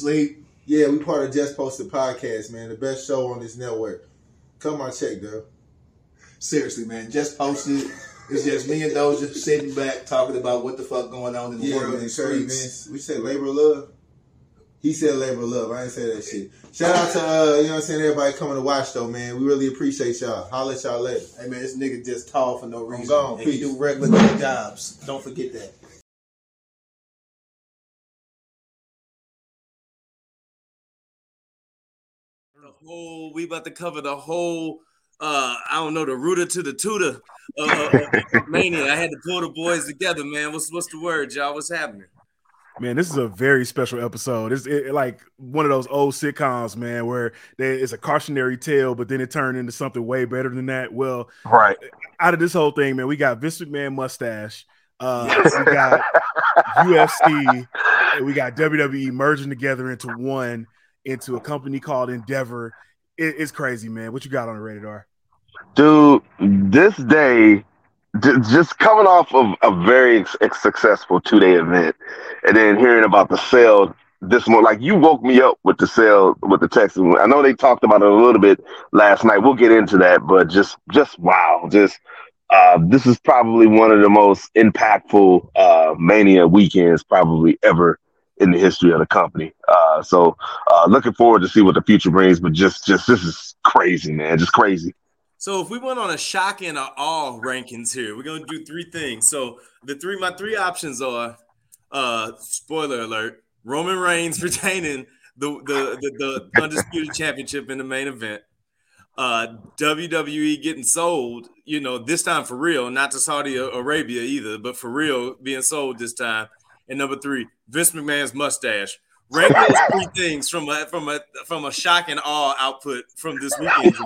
Sleep. Yeah, we part of Just Posted Podcast, man. The best show on this network. Come on, check, though. Seriously, man. Just posted. It's just me and Doja sitting back talking about what the fuck going on in the Yeah, world man. streets. Vince. We said labor of love. He said labor of love. I didn't say that shit. Shout out to uh, you know what I'm saying, everybody coming to watch though, man. We really appreciate y'all. Holla at y'all later. Hey man, this nigga just tall for no reason. gone. And he Peace. do regular jobs. Don't forget that. Whole we about to cover the whole uh I don't know the rooter to the tutor uh, uh, mania. I had to pull the boys together, man. What's what's the word, y'all? What's happening? Man, this is a very special episode. It's it, like one of those old sitcoms, man, where it's a cautionary tale, but then it turned into something way better than that. Well, Right. out of this whole thing, man, we got Vince McMahon mustache, uh, we got UFC, and we got WWE merging together into one, into a company called Endeavor. It- it's crazy, man. What you got on the radar? Dude, this day, just coming off of a very successful two day event, and then hearing about the sale this morning, like you woke me up with the sale with the text. I know they talked about it a little bit last night. We'll get into that, but just, just wow, just. Uh, this is probably one of the most impactful uh, Mania weekends probably ever in the history of the company. Uh, so uh, looking forward to see what the future brings. But just, just this is crazy, man. Just crazy. So if we went on a shock and a awe rankings here, we're gonna do three things. So the three my three options are uh spoiler alert, Roman Reigns retaining the the the, the undisputed championship in the main event. Uh WWE getting sold, you know, this time for real, not to Saudi Arabia either, but for real being sold this time. And number three, Vince McMahon's mustache. Rank those three things from a from a from a shock and awe output from this weekend.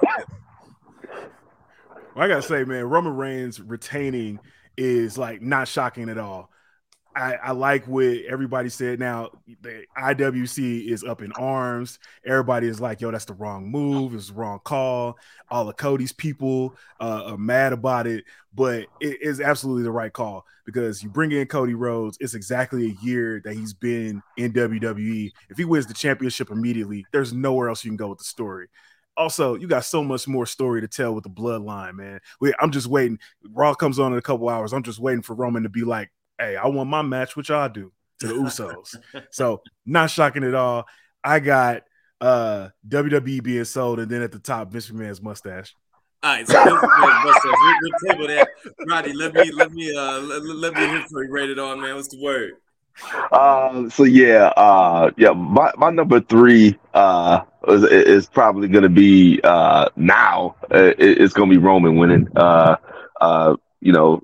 Well, I gotta say, man, Roman Reigns retaining is like not shocking at all. I, I like what everybody said. Now the IWC is up in arms. Everybody is like, "Yo, that's the wrong move. It's the wrong call." All of Cody's people uh, are mad about it, but it is absolutely the right call because you bring in Cody Rhodes. It's exactly a year that he's been in WWE. If he wins the championship immediately, there's nowhere else you can go with the story also you got so much more story to tell with the bloodline man we, i'm just waiting raw comes on in a couple hours i'm just waiting for roman to be like hey i want my match which i do to the usos so not shocking at all i got uh wwe being sold and then at the top vince mcmahon's mustache All right, so Vince McMahon's mustache. We, we table that. Roddy, let me let me uh let, let me hit for you rated on man. What's the word? Uh, so yeah, uh, yeah, my, my number three uh, is, is probably going to be uh, now. Uh, it- it's going to be Roman winning. Uh, uh, you know,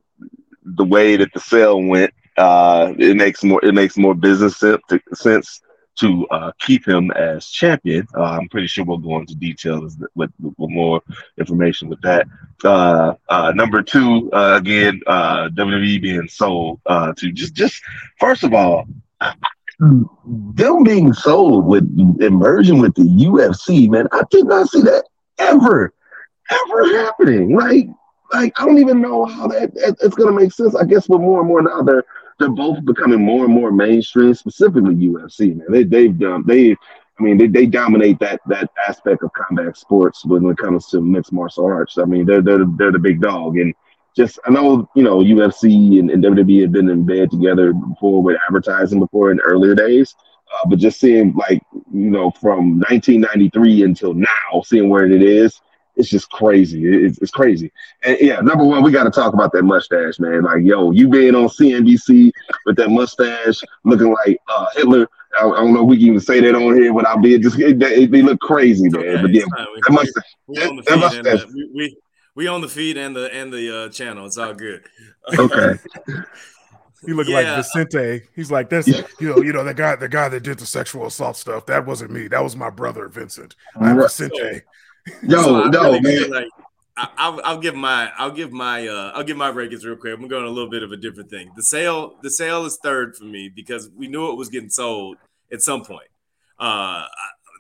the way that the sale went, uh, it makes more it makes more business sense to, sense to uh, keep him as champion. Uh, I'm pretty sure we'll go into details with, with more information with that. Uh, uh, number two, uh, again, uh, WWE being sold uh, to just just first of all, them being sold with immersion with the UFC, man, I did not see that ever, ever happening. Like, like I don't even know how that, it's gonna make sense. I guess with more and more now, they're they're both becoming more and more mainstream, specifically UFC. Man, they they've done they. I mean, they, they dominate that that aspect of combat sports when it comes to mixed martial arts. I mean, they're they're they're the big dog, and just I know you know UFC and, and WWE have been in bed together before with advertising before in earlier days, uh, but just seeing like you know from 1993 until now, seeing where it is, it's just crazy. It's, it's crazy. And yeah, number one, we got to talk about that mustache, man. Like yo, you being on CNBC with that mustache, looking like uh, Hitler. I, I don't know if we can even say that on here without being just it, it, they look crazy, man. Okay, but yeah, it's. We- that mustache. we on that feed must have- the, we, we we on the feed and the and the uh, channel. It's all good. Okay. he looked Yeah. like vicente he's like that's Yeah. you know you know the guy the guy that did the sexual assault stuff that wasn't me that was my brother vincent i'm Right. vicente Yo, So no, really man. like I, I'll, I'll give my I'll give my uh, I'll give my rankings real quick. I'm going a little bit of a different thing. The sale the sale is third for me because we knew it was getting sold at some point. Uh,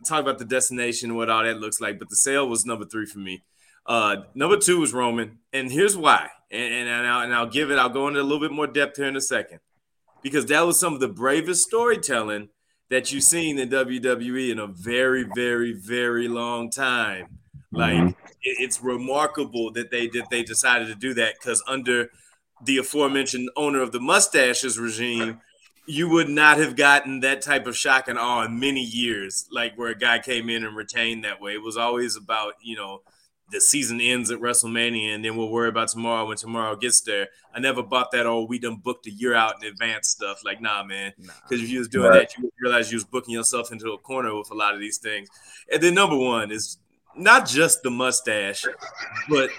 talk about the destination what all that looks like, but the sale was number three for me. Uh, number two was Roman, and here's why. And and, and, I'll, and I'll give it. I'll go into a little bit more depth here in a second because that was some of the bravest storytelling that you've seen in WWE in a very, very, very long time. Like Mhm. it- it's remarkable that they that they decided to do that because under the aforementioned owner of the mustaches regime, you would not have gotten that type of shock and awe in many years, like where a guy came in and retained that way. It was always about, you know, the season ends at WrestleMania and then we'll worry about tomorrow when tomorrow gets there. I never bought that old we done booked a year out in advance stuff. Like, nah, man. Nah. Because if you was doing Right. that, you would realize you was booking yourself into a corner with a lot of these things. And then number one is not just the mustache, but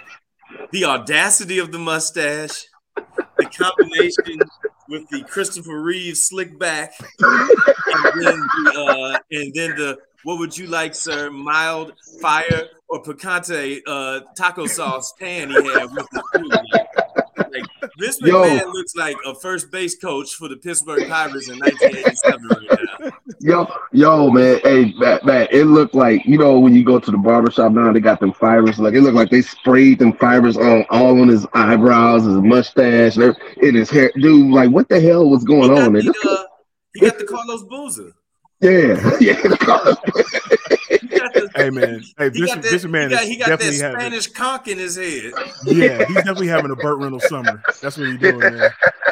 the audacity of the mustache, the combination with the Christopher Reeve slick back, and then the, uh, and then the what would you like, sir? Mild fire or picante uh, taco sauce pan he had with the food. Like this Yo. McMahon looks like a first base coach for the Pittsburgh Pirates in 1987 right now. Yo, yo, man, hey, man, man, it looked like you know when you go to the barbershop now, they got them fibers. Like it looked like they sprayed them fibers on all on his eyebrows, his mustache, and in his hair. Dude, like what the hell was going got, on? The, uh, he got the Carlos Boozer. Yeah, yeah. He got the, Hey man, hey, he this, got, this that, man he got, is he got that definitely having. Spanish conch in his head. Yeah, he's definitely having a Burt Reynolds summer. That's what he's doing, man.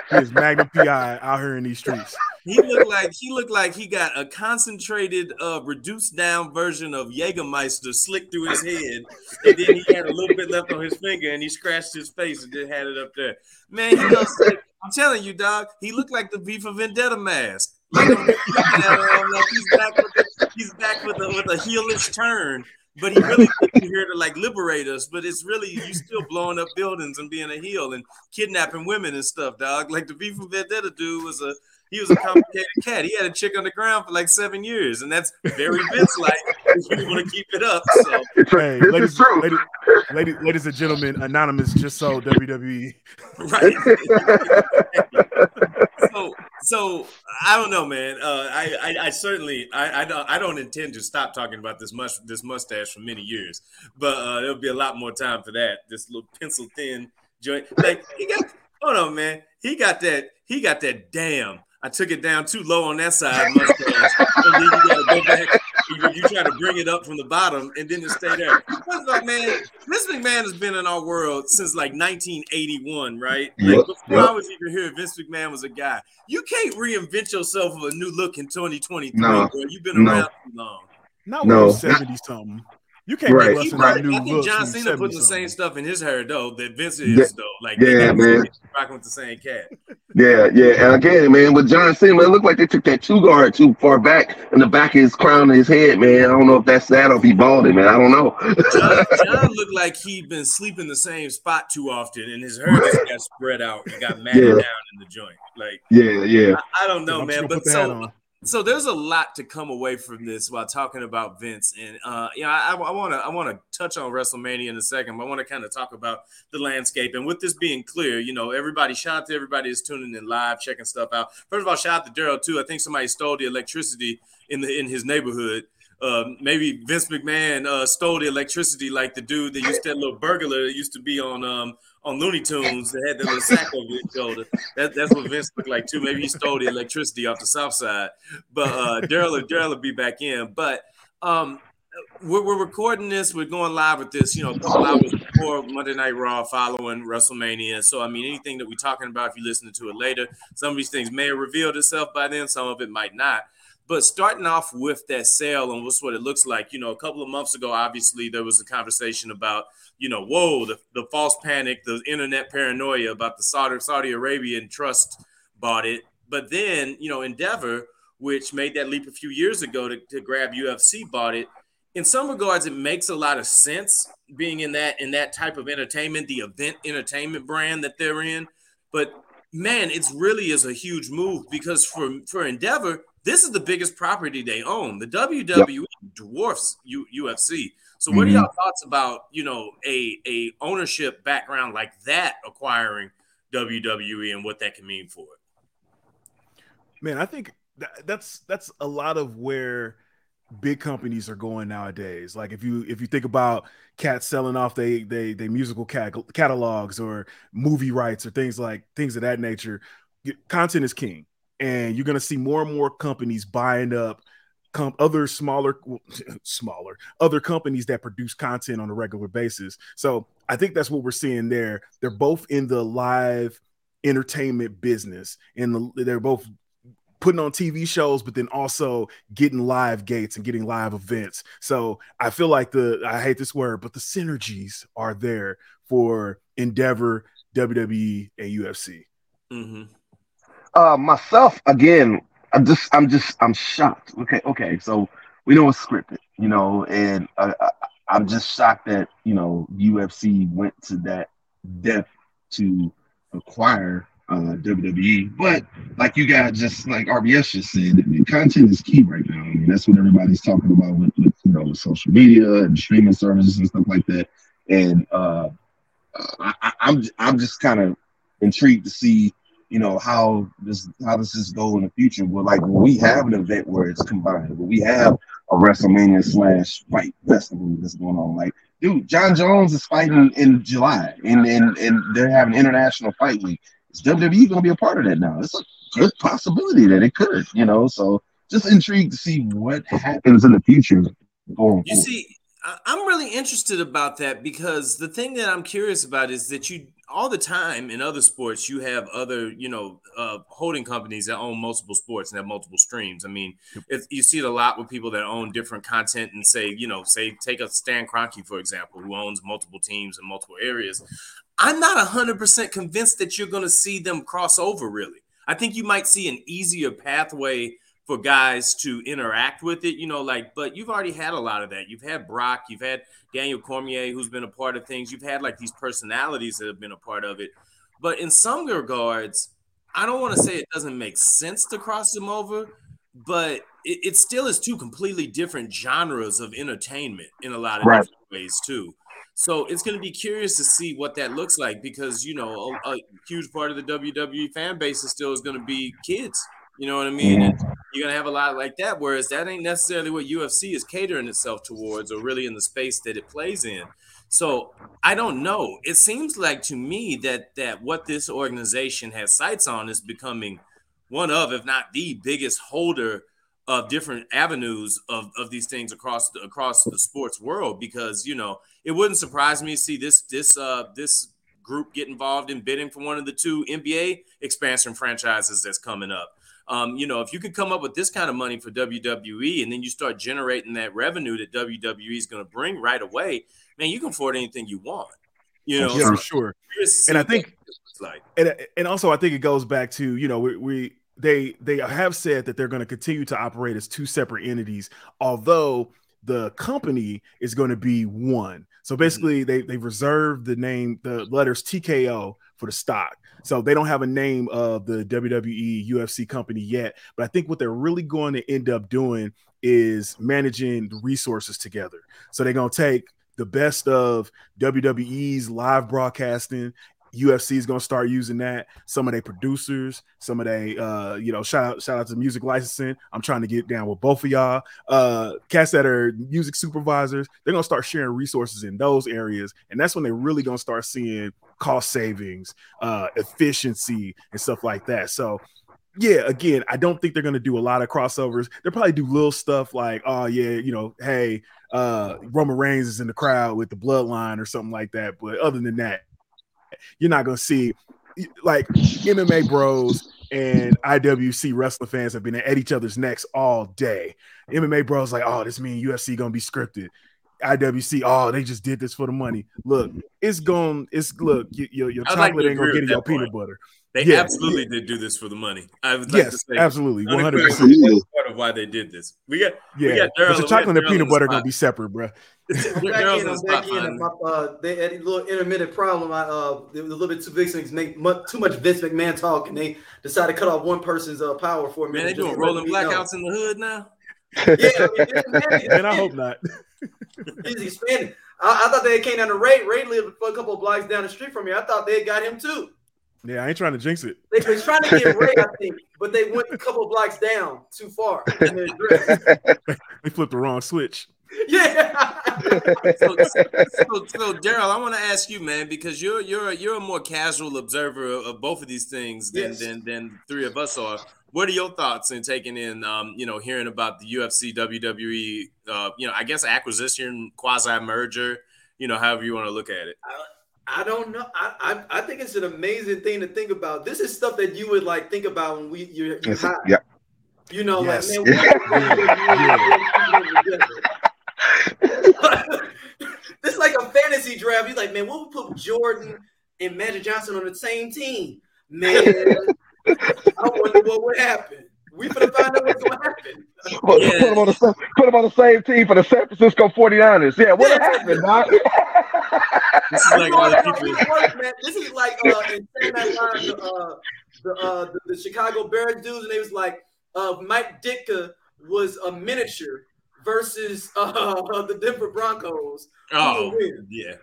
He is Magnum PI out here in these streets. He looked like he looked like he got a concentrated, uh, reduced down version of Jägermeister slick through his head, and then he had a little bit left on his finger, and he scratched his face and just had it up there. Man, he looks I'm telling you, dog. He looked like the V for Vendetta mask. Like, I'm looking at him, like he's back with the, he's back with a with a heelish turn. But he really came here to like liberate us. But it's really you still blowing up buildings and being a heel and kidnapping women and stuff, dog. Like the V for Vendetta dude was a he was a complicated cat. He had a chick on the ground for like seven years, and that's very Vince like. If you want to keep it up, so Hey, this ladies, is true. ladies, ladies, ladies and gentlemen, anonymous just sold E. WWE. right. so so I don't know, man. Uh, I, I I certainly I I don't I don't intend to stop talking about this mus this mustache for many years, but uh, there'll be a lot more time for that. This little pencil thin joint, like he got. Hold on, man. He got that. He got that. Damn. I took it down too low on that side mustache, and then you gotta go back. You, you try to bring it up from the bottom, and then it stay there. First of all, man, Vince McMahon has been in our world since like 1981, right? Like Yep, before yep. I was even here, Vince McMahon was a guy. You can't reinvent yourself with a new look in 2023, No, bro. You've been no. around too long. Not No. you're 70 something. You can't Right. make He right. new I think. John Cena you're putting the same stuff in his hair though that Vince Yeah. is though. Like Yeah, man. rocking with the same cat. Yeah, yeah. And again, man, with John Cena, man, it looked like they took that two guard too far back in the back of his crown and his head, man. I don't know if that's that or if he balding, man. I don't know. John, John looked like he'd been sleeping the same spot too often, and his hair just got spread out and got matted Yeah. down in the joint. Like yeah, yeah. I, I don't know, man. But put the hat so on. So there's a lot to come away from this while talking about Vince, and uh, you know, I want to I want to touch on WrestleMania in a second, but I want to kind of talk about the landscape. And with this being clear, you know, everybody shout out to everybody who's tuning in live, checking stuff out. First of all, shout out to Daryl too. I think somebody stole the electricity in the in his neighborhood. Uh, maybe Vince McMahon uh, stole the electricity like the dude that used that little burglar that used to be on um on Looney Tunes that had the little sack over his shoulder. That, that's what Vince looked like too. Maybe he stole the electricity off the south side. But uh, Daryl Daryl will be back in. But um, we're, we're recording this. We're going live with this. You know, couple hours before Monday Night Raw, following WrestleMania. So I mean, anything that we're talking about, if you listen to it later, some of these things may have revealed itself by then. Some of it might not. But starting off with that sale and what's what it looks like, you know, a couple of months ago, obviously there was a conversation about, you know, whoa, the, the false panic, the internet paranoia about the Saudi Saudi Arabian trust bought it. But then, you know, Endeavor, which made that leap a few years ago to, to grab UFC, bought it. In some regards, it makes a lot of sense being in that in that type of entertainment, the event entertainment brand that they're in. But man, it's really is a huge move because for for Endeavor, this is the biggest property they own. The WWE dwarfs U- UFC. So, what are Mhm. y'all thoughts about you know a a ownership background like that acquiring WWE and what that can mean for it? Man, I think that, that's that's a lot of where big companies are going nowadays. Like if you if you think about cats selling off they they they musical cat, catalogs or movie rights or things like things of that nature, content is king. And you're going to see more and more companies buying up com- other smaller smaller other companies that produce content on a regular basis so i think that's what we're seeing there they're both in the live entertainment business and the, they're both putting on TV shows, but then also getting live gates and getting live events. So I feel like the I hate this word, but the synergies are there for Endeavor, WWE, and UFC. Mm-hmm. Uh, myself again. I'm just, I'm just, I'm shocked. Okay, okay. So we know it's scripted, you know, and I, I, I'm just shocked that you know UFC went to that depth to acquire uh, WWE. But like you guys just like RBS just said, I mean, content is key right now. I mean, that's what everybody's talking about with, with you know with social media and streaming services and stuff like that. And uh, I, I'm I'm just kind of intrigued to see you know how this how does this go in the future. Well, like when we have an event where it's combined, when we have a WrestleMania slash fight festival that's going on, like dude, Jon Jones is fighting in July, and and and they're having international fight week. Is WWE going to be a part of that now? It's a good possibility that it could, you know. So just intrigued to see what happens in the future going You forward. see, I'm really interested about that because the thing that I'm curious about is that you all the time in other sports you have other you know uh, holding companies that own multiple sports and have multiple streams. I mean, if you see it a lot with people that own different content and say you know say take a Stan Kroenke for example who owns multiple teams in multiple areas. I'm not 100% convinced that you're going to see them cross over really. I think you might see an easier pathway for guys to interact with it, you know, like, but you've already had a lot of that. You've had Brock, you've had Daniel Cormier, who's been a part of things. You've had like these personalities that have been a part of it. But in some regards, I don't want to say it doesn't make sense to cross them over, but it, it still is two completely different genres of entertainment in a lot of Right. different ways, too. So it's going to be curious to see what that looks like because you know a, a huge part of the WWE fan base is still is going to be kids. You know what I mean? And you're going to have a lot like that. Whereas that ain't necessarily what UFC is catering itself towards, or really in the space that it plays in. So I don't know. It seems like to me that that what this organization has sights on is becoming one of, if not the biggest holder of different avenues of, of these things across the, across the sports world. Because you know, it wouldn't surprise me to see this this uh this group get involved in bidding for one of the two NBA expansion franchises that's coming up. Um, you know, if you could come up with this kind of money for WWE and then you start generating that revenue that WWE is going to bring right away, man, you can afford anything you want. You know, yeah, so for sure. curious to see And I think- like. and and also I think it goes back to you know we, we they they have said that they're going to continue to operate as two separate entities, although the company is going to be one. So basically, they they reserved the name the letters TKO for the stock. So they don't have a name of the WWE UFC company yet, but I think what they're really going to end up doing is managing the resources together. So they're going to take the best of WWE's live broadcasting UFC is going to start using that. Some of their producers, some of they, uh, you know, shout out, shout out to music licensing. I'm trying to get down with both of y'all. Uh, cats that are music supervisors, they're going to start sharing resources in those areas, and that's when they're really going to start seeing cost savings, uh, efficiency, and stuff like that. So. Yeah, again, I don't think they're gonna do a lot of crossovers. They'll probably do little stuff like, oh yeah, you know, hey, uh Roman Reigns is in the crowd with the bloodline or something like that. But other than that, you're not gonna see like MMA bros and IWC wrestler fans have been at each other's necks all day. MMA bros like, oh, this mean UFC gonna be scripted. IWC, oh, they just did this for the money. Look, it's going, it's look, your, your I'd like chocolate ain't gonna get in your that peanut butter. They Yeah, absolutely did do this for the money. I would like to yes, say absolutely, one hundred percent. that's part of why they did this. We got Yeah, got but the chocolate and the peanut butter spot. gonna be separate, bro. I'm back in. the back in. My, uh, they had a little intermittent problem. I uh, there was a little bit too big things make mu- too much Vince McMahon talk, and they decided to cut off one person's uh, power for a Man, minute. they just doing rolling blackouts in the hood now. Yeah, I mean, And I hope not. he's expanding. I, I thought they came down to Ray. Ray lived a couple of blocks down the street from me. I thought they got him too. Yeah, I ain't trying to jinx it. They was trying to get Ray, I think, but they went a couple blocks down too far. in their address. They flipped the wrong switch. Yeah. so, so, so Daryl, I want to ask you, man, because you're you're you're a more casual observer of both of these things than Yes. than than three of us are. What are your thoughts in taking in, um, you know, hearing about the UFC, WWE, uh, you know, I guess acquisition, quasi merger, you know, however you want to look at it. I don't know. I, I I think it's an amazing thing to think about. This is stuff that you would like think about when we you're, you're high. yeah. You know, Yes. like man, this is like a fantasy draft. You're like, man, what would put Jordan and Magic Johnson on the same team? Man, I wonder what would happen. We finna find out what's gonna happen. Put, Yeah. put them on the put them on the same team for the San Francisco 49ers. Yeah, what Yeah. happened, Doc? This is like know all the how people. it works, man. This is like uh, in Saturday Night Live, the, uh, the, uh, the, the Chicago Bears dudes, and they was like, uh, Mike Ditka was a miniature versus uh, the Denver Broncos. Oh, Who will win? yeah.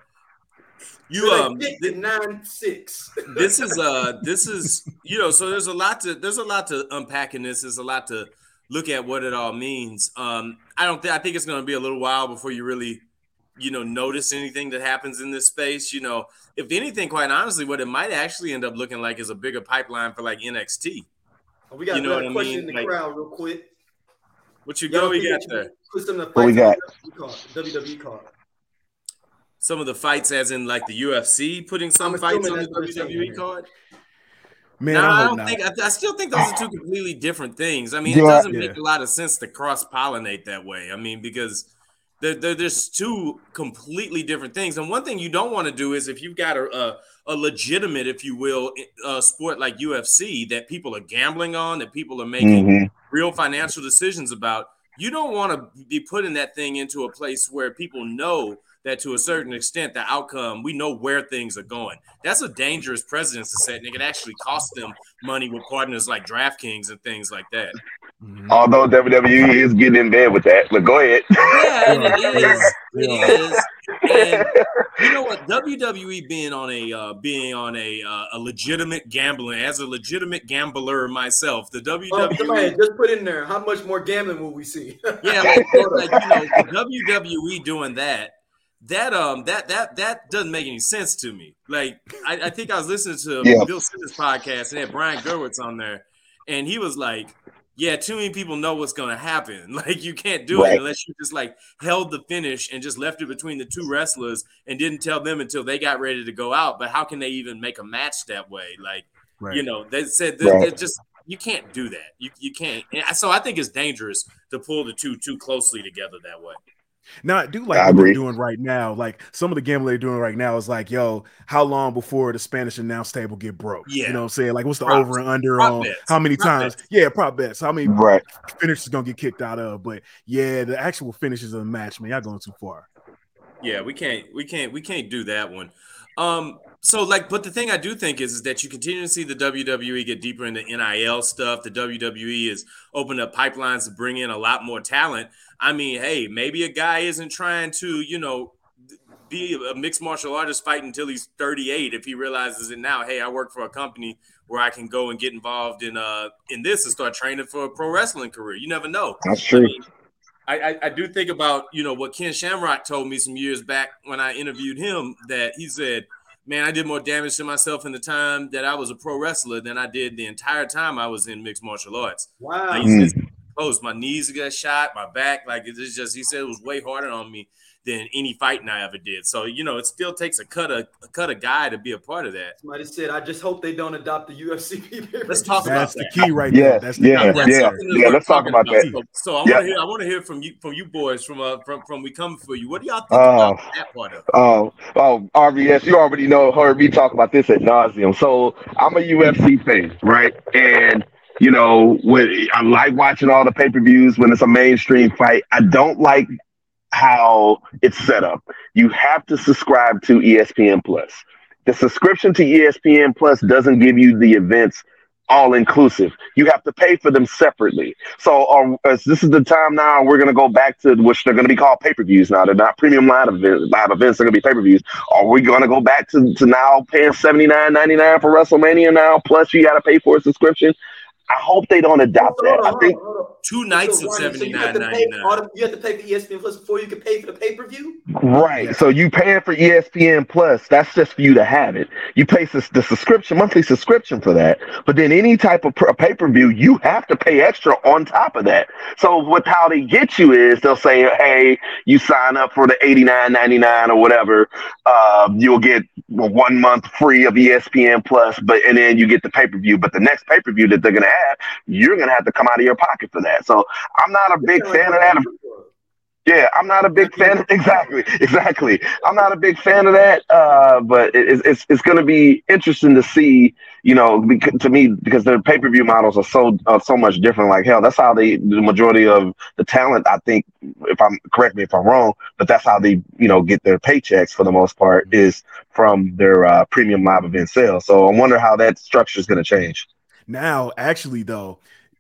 You You like, um, Dick thi- at nine six. this is uh this is you know so there's a lot to there's a lot to unpack in this there's a lot to look at what it all means um i don't think i think it's going to be a little while before you really you know notice anything that happens in this space you know if anything quite honestly what it might actually end up looking like is a bigger pipeline for like nxt we got You know a what I question mean? in the Like- crowd real quick. what you Y'all go we got there Put some the What we got? on the WWE card. Some of the fights as in like the ufc putting some fights on the that's what you're saying. wwe card Man, no, I I don't not. think. I, I still think those are two completely different things. I mean, it doesn't Yeah. make a lot of sense to cross pollinate that way. I mean, because they're, they're, there's two completely different things. And one thing you don't want to do is if you've got a, a, a legitimate, if you will, uh, sport like UFC that people are gambling on, that people are making Mhm. real financial decisions about, you don't want to be putting that thing into a place where people know that to a certain extent the outcome we know where things are going that's a dangerous precedence to set and it can actually cost them money with partners like draftkings and things like that Mhm. Although WWE is getting in bed with that, but go ahead. yeah and it Yeah. is Yeah. it is and you know what wwe being on a uh, being on a uh, a legitimate gambling as a legitimate gambler myself the Oh, wwe somebody just put in there. How much more gambling will we see? Yeah, like, like you know, the WWE doing that, that um, that that that doesn't make any sense to me. Like, I, I think I was listening to Yeah. Bill Simmons podcast and had Brian Gewirtz on there, and he was like, "Yeah, too many people know what's going to happen. Like, you can't do Right. it unless you just like held the finish and just left it between the two wrestlers and didn't tell them until they got ready to go out. But how can they even make a match that way? Like." Right. you know they said that Right. that just you can't do that you, you can't And so i think it's dangerous to pull the two too closely together that way Now, I do like I what agree. they're doing right now. Like some of the gambling they're doing right now is like, yo, how long before the Spanish announce table get broke? Yeah. You know what I'm saying? Like, what's the Props. over and under Prop on bets. how many Prop times? bets. Yeah, prop bets. How many Right. finishes gonna get kicked out of? But yeah, the actual finishes of the match, man, y'all going too far. yeah we can't we can't we can't do that one um so like but the thing i do think is, is that you continue to see the wwe get deeper into nil stuff. The wwe is opening up pipelines to bring in a lot more talent. I mean hey maybe a guy isn't trying to you know be a mixed martial artist fight until he's 38 if he realizes it now hey i work for a company where i can go and get involved in uh in this and start training for a pro wrestling career. You never know. That's I, true. mean, I, I, I do think about you know what ken shamrock told me some years back when i interviewed him that he said man i did more damage to myself in the time that i was a pro wrestler than i did the entire time i was in mixed martial arts Wow. like, he says, close. My knees got shot, my back, like it's just he said it was way harder on me than any fighting I ever did. So you know, it still takes a cut a, a cut a guy to be a part of that. Somebody said, I just hope they don't adopt the UFC. Let's talk about the that. key right Yeah, there. That's the yeah, key That's right yeah. yeah, let's talk talking about that. So, so I want to hear. I want to hear from you, from you boys, from uh, from from we come for you. What do y'all think Oh. about that part of it? Oh, oh, RBS, you already know, heard me talk about this at nauseum. So I'm a UFC fan, right? And you know, when I like watching all the pay per views when it's a mainstream fight. I don't like how it's set up. You have to subscribe to ESPN Plus. The subscription to ESPN Plus doesn't give you the events all inclusive. You have to pay for them separately. So uh, as this is the time now we're going to go back to which they're going to be called pay-per-views now. They're not premium live events. Live events are going to be pay-per-views. Are we going to go back to, to now paying seventy nine ninety nine for WrestleMania now? Plus you got to pay for a subscription. I hope they don't adopt that. Hold on, I think hold on, So two nights so of Ronnie, so seventy you have to pay the- You have to pay for ESPN Plus before you can pay for the pay per view. Right. So you paying for ESPN Plus, that's just for you to have it. You pay sus- the subscription, monthly subscription for that. But then any type of pay per view, you have to pay extra on top of that. So what how they get you is they'll say, hey, you sign up for the eighty nine ninety nine or whatever, um, you'll get one month free of ESPN Plus, but and then you get the pay per view. But the next pay per view that they're gonna have, you're gonna have to come out of your pocket for that. So I'm not a big fan of that. Yeah, I'm not a big fan. Exactly, exactly. I'm not a big fan of that. Uh, but it, it's it's, going to be interesting to see. You know, bec- to me because their pay per view models are so uh, so much different. Like hell, that's how they the majority of the talent. I think, if I'm correct me if I'm wrong, but that's how they you know get their paychecks for the most part is from their uh, premium live event sales. So I wonder how that structure is going to change. Now, actually, though,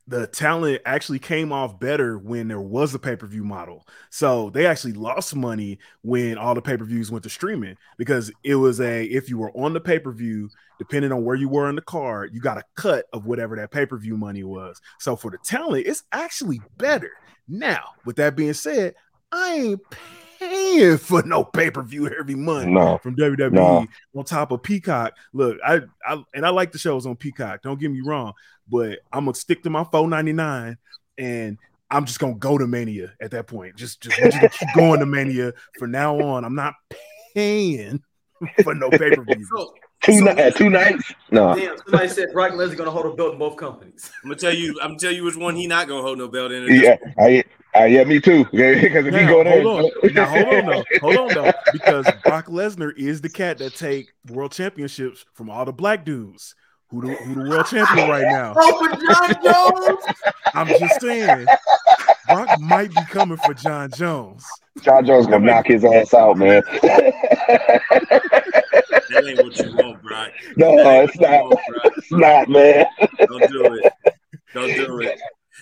the talent actually came off better when there was a pay per view model. So they actually lost money when all the pay per views went to streaming because it was a if you were on the pay per view, depending on where you were in the card, you got a cut of whatever that pay per view money was. So for the talent, it's actually better. Now, with that being said, I ain't paying for no pay per view every month No, from WWE No. on top of Peacock. Look, I, I and I like the shows on Peacock. Don't get me wrong, but I'm gonna stick to my 4.99 and I'm just gonna go to Mania at that point. Just just, want you to keep going to Mania from now on. I'm not paying for no pay per view. So, two So- ni- two nights. No, damn, somebody said Brock Lesnar gonna hold a belt in both companies. I'm gonna tell you. I'm gonna tell you which one he not gonna hold no belt in. yeah, I, uh, yeah, me too. Because if you Now, go there, hold on. Now hold on though. Hold on though. Because Brock Lesnar is the cat that take world championships from all the black dudes. Who the, who the world champion right now? Oh, for Jon Jones. I'm just saying. Brock might be coming for Jon Jones. Jon Jones gonna knock his ass out, man. That ain't what you want, Brock. no, it's not. want, It's not, man. Don't do it. Don't do it.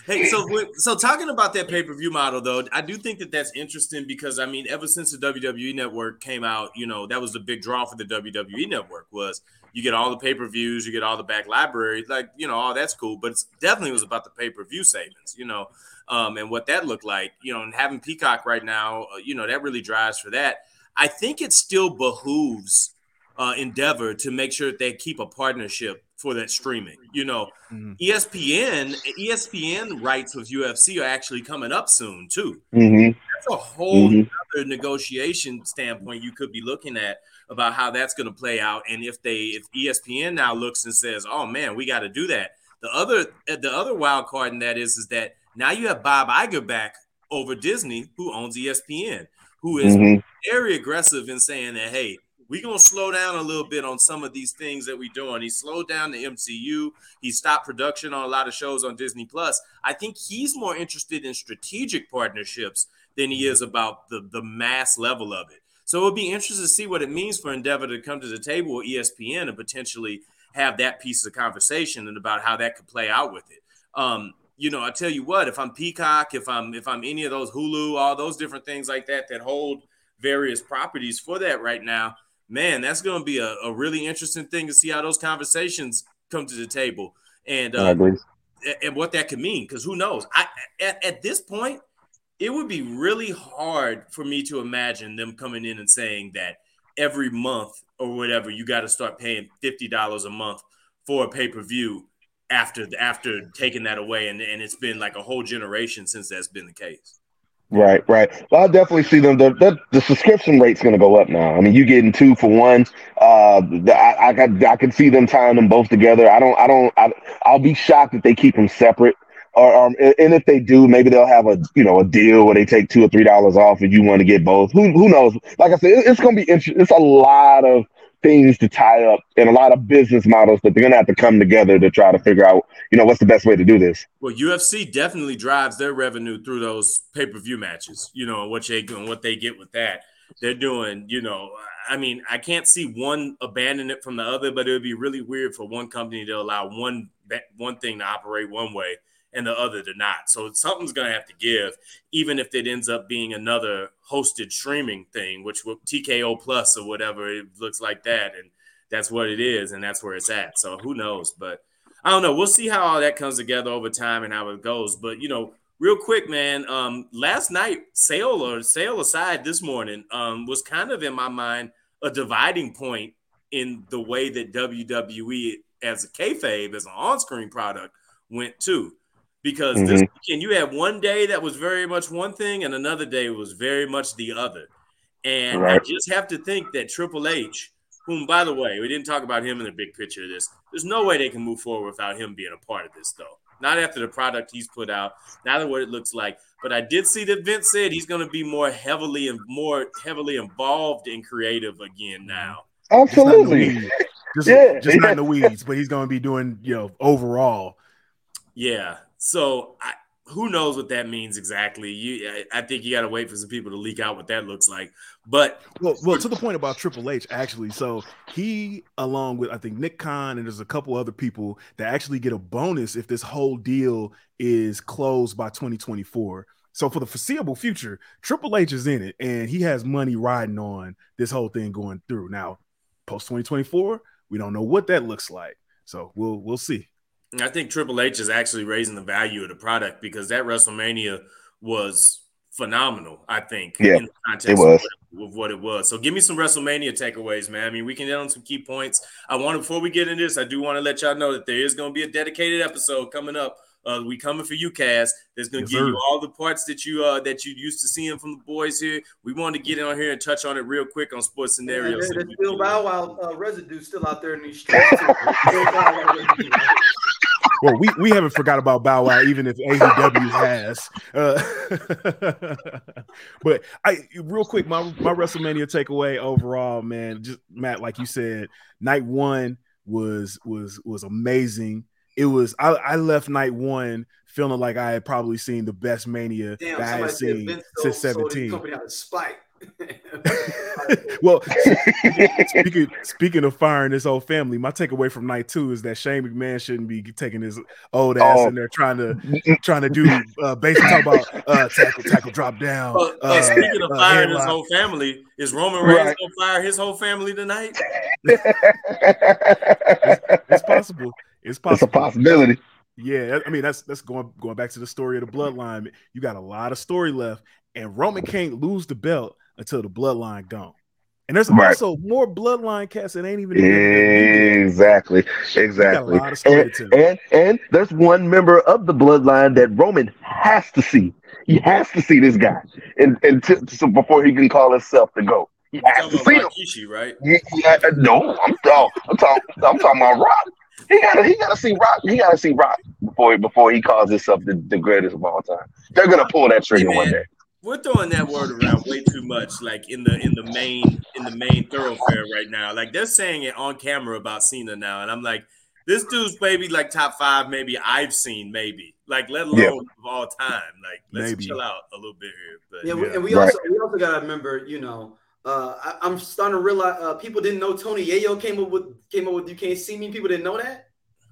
Hey, so so talking about that pay per view model though, I do think that that's interesting because I mean, ever since the WWE Network came out, you know, that was the big draw for the WWE Network was you get all the pay per views, you get all the back library, like you know, all that's cool, but it's definitely was about the pay per view savings, you know, um, and what that looked like, you know, and having Peacock right now, uh, you know, that really drives for that. I think it still behooves uh, Endeavor to make sure that they keep a partnership for that streaming. You know, Mhm. ESPN, ESPN rights with UFC are actually coming up soon too. hmm That's a whole Mhm. other negotiation standpoint you could be looking at about how that's going to play out, and if they, if ESPN now looks and says, "Oh man, we got to do that." The other, the other wild card in that is, is that now you have Bob Iger back over Disney, who owns ESPN, who is hmm very aggressive in saying that, hey, we're gonna slow down a little bit on some of these things that we're doing. He slowed down the MCU, he stopped production on a lot of shows on Disney Plus. I think he's more interested in strategic partnerships than he is about the, the mass level of it. So it'll be interesting to see what it means for Endeavor to come to the table with ESPN and potentially have that piece of conversation and about how that could play out with it. Um, you know, I tell you what, if I'm Peacock, if I'm if I'm any of those Hulu, all those different things like that that hold various properties for that right now, man, that's going to be a, a really interesting thing to see how those conversations come to the table and uh, and what that could mean. Because who knows? I at, at this point, it would be really hard for me to imagine them coming in and saying that every month or whatever you got to start paying fifty dollars a month for a pay per view after after taking that away, and, and it's been like a whole generation since that's been the case. Right, right. Well, I definitely see them. The, the, the subscription rate's going to go up now. I mean, you getting two for one. Uh, the, I, I got, I can see them tying them both together. I don't, I don't, I, I'll be shocked if they keep them separate. Or, and if they do, maybe they'll have a, you know, a deal where they take two or three dollars off if you want to get both. Who, who knows? Like I said, it- it's going to be interesting. It's a lot of things to tie up and a lot of business models that they're going to have to come together to try to figure out, you know, what's the best way to do this. Well, UFC definitely drives their revenue through those pay per view matches. You know what they and what they get with that. They're doing. You know, I mean, I can't see one abandon it from the other, but it would be really weird for one company to allow one one thing to operate one way and the other to not. So something's going to have to give, even if it ends up being another hosted streaming thing, which will TKO Plus or whatever it looks like that, and that's what it is, and that's where it's at. So who knows? But I don't know. We'll see how all that comes together over time and how it goes. But you know, real quick, man. Um, last night, sale or sale aside, this morning um, was kind of in my mind a dividing point in the way that WWE as a kayfabe, as an on-screen product, went too. Because this Mhm. weekend you had one day that was very much one thing, and another day was very much the other. And I just have to think that Triple H, whom by the way, we didn't talk about him in the big picture of this. There's no way they can move forward without him being a part of this, though. Not after the product he's put out, not at what it looks like. But I did see that Vince said he's going to be more heavily and more heavily involved in creative again now. Just not in the Absolutely. weeds. Just, Yeah, just not yeah. in the weeds, but he's going to be doing, you know, overall. Yeah. So I, who knows what that means exactly? You, I, I think you got to wait for some people to leak out what that looks like. But Well, well, to the point about Triple H, actually. So he, along with I think Nick Khan and there's a couple other people that actually get a bonus if this whole deal is closed by 2024. So for the foreseeable future, Triple H is in it, and he has money riding on this whole thing going through. Now, post 2024, we don't know what that looks like. So we'll we'll see. I think Triple H is actually raising the value of the product because that WrestleMania was phenomenal. I think Yeah, in the context it was. Of, what, of what it was. So give me some WrestleMania takeaways, man. I mean, we can hit on some key points. I want before we get into this, I do want to let y'all know that there is going to be a dedicated episode coming up. Uh, we coming for you, Cass. That's going to Yes, give sir. you all the parts that you uh, that you used to seeing from the boys here. We wanted to get on here and touch on it real quick on sports Yeah, scenarios. there- there's still Bow Wow uh, residue still out there in these streets. too. Still Bow Wow residue. Well, we, we haven't forgot about Bow Wow, even if AEW has. Uh, but I real quick, my my WrestleMania takeaway overall, man, just Matt, like you said, night one was was was amazing. It was I, I left night one feeling like I had probably seen the best mania Damn, that I had seen Vince since sold, sold his 17. company out of spite. well, speaking speaking of firing this whole family, my takeaway from night two is that Shane McMahon shouldn't be taking his old ass Oh. in there trying to trying to do uh, basically talk about uh, tackle tackle drop down. Uh, speaking of uh, firing his whole family, is Roman Reigns Right. gonna fire his whole family tonight? it's possible. It's it's a possibility. Yeah, I mean that's that's going going back to the story of the bloodline. You got a lot of story left, and Roman can't lose the belt until the bloodline gone. And there's Right. also more bloodline cats that ain't even in WWE. Exactly. Got a Exactly. lot of story And, to and and there's one member of the bloodline that Roman has to see. He has to see this guy, and and to, so before he can call himself the goat, he You're has to talking see about him. Rikishi, right? He- he- uh, no, I'm talking. I'm talking. I'm talking about Rock. He gotta. He gotta see Rock. He gotta see Rock before before he calls himself the, the greatest of all time. They're gonna pull that trigger Hey, one day. We're throwing that word around way too much, like in the in the main in the main thoroughfare right now. Like they're saying it on camera about Cena now, and I'm like, this dude's maybe like top five, maybe I've seen, maybe like let alone Yeah. of all time. Like let's Maybe. chill out a little bit here. But Yeah, we, Yeah. and we Right. also we also gotta remember, you know, uh, I, I'm starting to realize uh, people didn't know Tony Yayo came up with came up with "You Can't See Me." People didn't know that.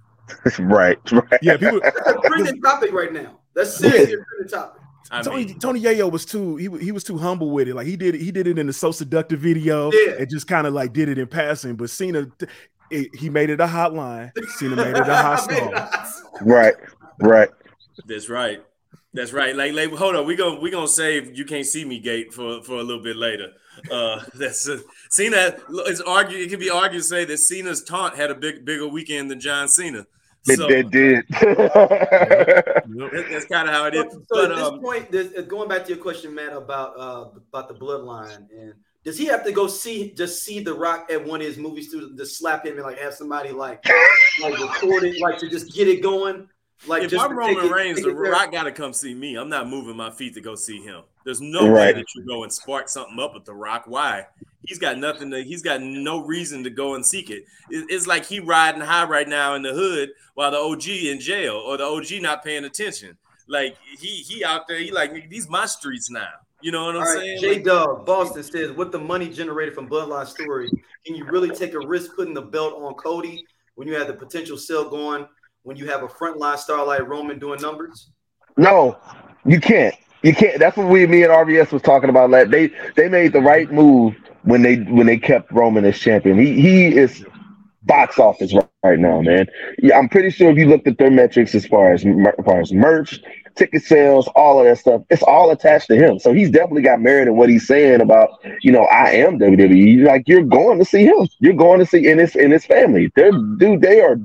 right. Right. Yeah, people. That's a trending topic right now. That's seriously a trending topic. I Tony mean, Tony Yayo was too he he was too humble with it. Like he did he did it in the so seductive video Yeah. and just kind of like did it in passing. But Cena it, he made it a hotline. Cena made it a hot stall. Right. Right. that's right. That's right. Like, like, hold on. We gonna we gonna save you can't see me gate for for a little bit later. Uh, that's uh, Cena. It's argued. It can be argued to say that Cena's taunt had a big bigger weekend than John Cena. It, So it did. that- that's kind of how it is. So, so But at this um, point, this, uh, going back to your question, Matt, about uh, about the bloodline, and does he have to go see just see The Rock at one of his movie studios, just slap him and like have somebody like like record it, like to just get it going? Like if just I'm to take Roman Reigns, The? Rock got to come see me. I'm not moving my feet to go see him. There's no way that you go and spark something up with The Rock. Why? He's got nothing to. He's got no reason to go and seek it. It- It's like he riding high right now in the hood while the OG in jail or the OG not paying attention. Like he he out there. He like these my streets now. You know what I'm All right, saying? J Like, Dub Boston says, with the money generated from Bloodline Story, can you really take a risk putting the belt on Cody when you have the potential sale going? When you have a frontline star like Roman doing numbers? No, you can't. You can't. That's what we, me and RBS was talking about. That they, they made the right move when they when they kept Roman as champion. He he is box office right, right now, man. Yeah, I'm pretty sure if you looked at their metrics as far as as far as merch, ticket sales, all of that stuff, it's all attached to him. So he's definitely got merit in what he's saying about, you know, I am WWE. Like you're going to see him. You're going to see in his in his family. They're dude, they are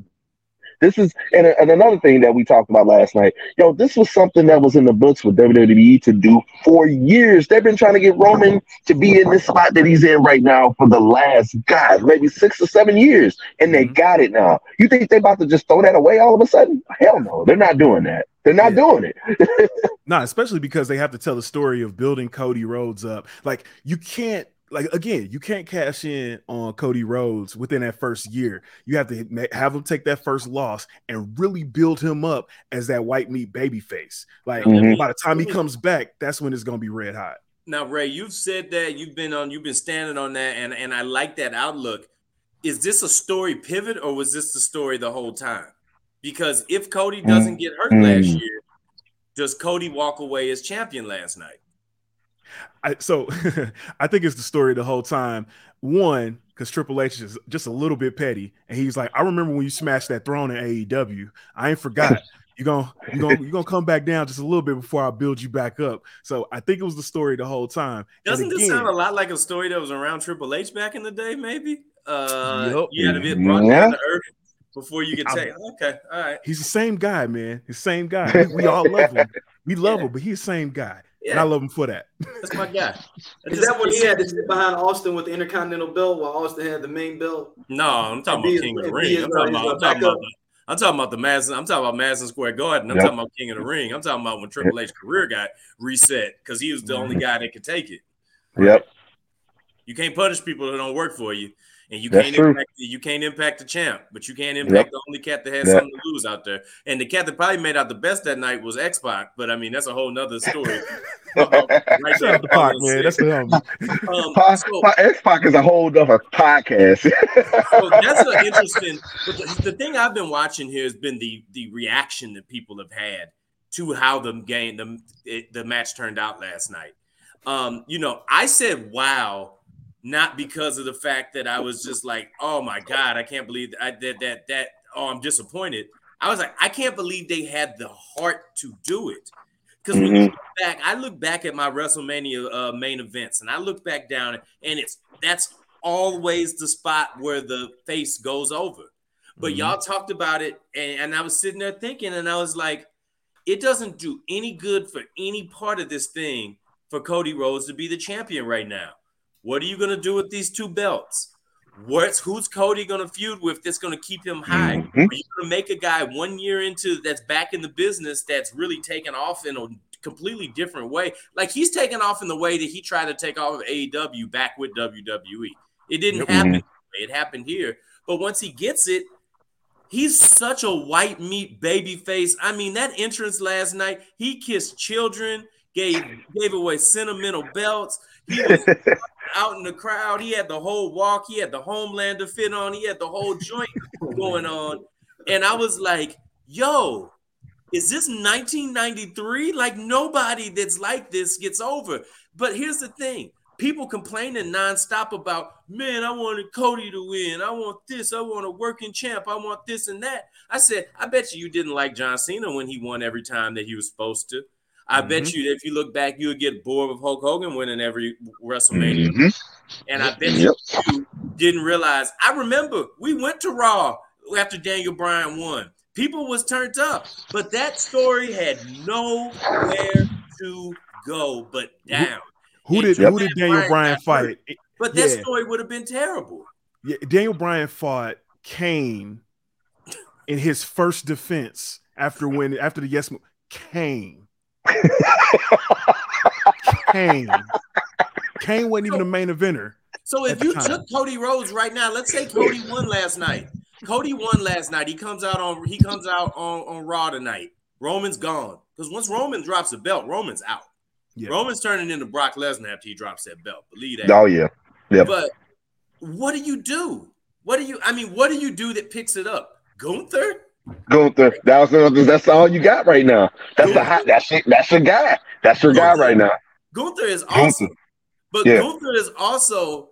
this is and, and another thing that we talked about last night. Yo, this was something that was in the books with WWE to do for years. They've been trying to get Roman to be in this spot that he's in right now for the last God, maybe six or seven years, and they Mhm. got it now. You think they're about to just throw that away all of a sudden? Hell no, they're not doing that. They're not Yeah. doing it. No, especially because they have to tell the story of building Cody Rhodes up. Like you can't, like again, you can't cash in on Cody Rhodes within that first year. You have to have him take that first loss and really build him up as that white meat baby face. Like Mhm. by the time he comes back, that's when it's gonna be red hot. Now, Ray, you've said that you've been on, you've been standing on that, and and I like that outlook. Is this a story pivot, or was this the story the whole time? Because if Cody doesn't get hurt last Mm. year, does Cody walk away as champion last night? I, so I think it's the story the whole time. One, because Triple H is just a little bit petty, and he's like, "I remember when you smashed that throne in AEW. I ain't forgot. You're gonna you gonna you gonna come back down just a little bit before I build you back up." So I think it was the story the whole time. And Doesn't this sound a lot like a story that was around Triple H back in the day? Maybe. Uh, Yup. you had to get brought Yeah. down to earth before you could I'm- take. Okay, all right. He's the same guy, man. The same guy. We, we all love him. We love him, but he's the same guy, and I love him for that. that's my guy. I Is just- that when he had to sit behind Austin with the Intercontinental belt while Austin had the main belt? No, I'm talking Be about King of the Ring. I'm talking about. I'm talking about. The, I'm talking about the Madison. I'm talking about Madison Square Garden. I'm Yep. talking about King of the Ring. I'm talking about when Triple H career got reset because he was the only mm-hmm. guy that could take it. Yep. You can't punish people that don't work for you, and you That's can't true. impact, you can't impact the champ, but you can't impact the only cat that has Yep. something to lose out there. And the cat that probably made out the best that night was X Pac, but I mean that's a whole nother story. right Shout out to Pac, man. That's the um, Pac- so- Pac- X-Pac is a whole other podcast. so that's an interesting. But the, the thing I've been watching here has been the the reaction that people have had to how the game the it, the match turned out last night. Um, you know, I said wow, not because of the fact that I was just like, oh my god, I can't believe that I, that that that. Oh, I'm disappointed. I was like, I can't believe they had the heart to do it. Because when you look back, I look back at my WrestleMania uh, main events, and I look back down, and it's that's always the spot where the face goes over. But Mhm. y'all talked about it, and, and I was sitting there thinking, and I was like, it doesn't do any good for any part of this thing for Cody Rhodes to be the champion right now. What are you gonna do with these two belts? What's who's Cody gonna feud with that's gonna keep him high? Mhm. Are you gonna make a guy one year into that's back in the business that's really taken off in a completely different way? Like he's taken off in the way that he tried to take off of AEW back with WWE. It didn't Yep. happen. It happened here. But once he gets it, he's such a white meat baby face. I mean, that entrance last night, he kissed children, gave gave away sentimental belts. He was out in the crowd. He had the whole walk. He had the Homelander fit on. He had the whole joint going on. And I was like, yo, is this 1993? Like nobody that's like this gets over. But here's the thing. People complaining nonstop about, man, I wanted Cody to win. I want this. I want a working champ. I want this and that. I said, I bet you you didn't like John Cena when he won every time that he was supposed to. I bet you if you look back, you would get bored of Hulk Hogan winning every WrestleMania. Mhm. And I bet Yep. you didn't realize. I remember we went to Raw after Daniel Bryan won. People was turned up, but that story had nowhere to go but down. Who did Yep. who did Daniel Bryan fight? But that Yeah. story would have been terrible. Yeah, Daniel Bryan fought Kane in his first defense after when after the yes mo- Kane. Kane. Kane wasn't even the main eventer. So if you time. took Cody Rhodes right now, let's say Cody won last night. Cody won last night. He comes out on he comes out on, on Raw tonight. Roman's gone. Because once Roman drops the belt, Roman's out. Yeah. Roman's turning into Brock Lesnar after he drops that belt. Believe that. Oh yeah. Yep. But what do you do? What do you I mean, what do you do that picks it up? Gunther? Gunther. That was that's all you got right now. That's the hot. That's your, that's your guy. That's your guy right now. Gunther is Gunther. awesome. But Yeah. Gunther is also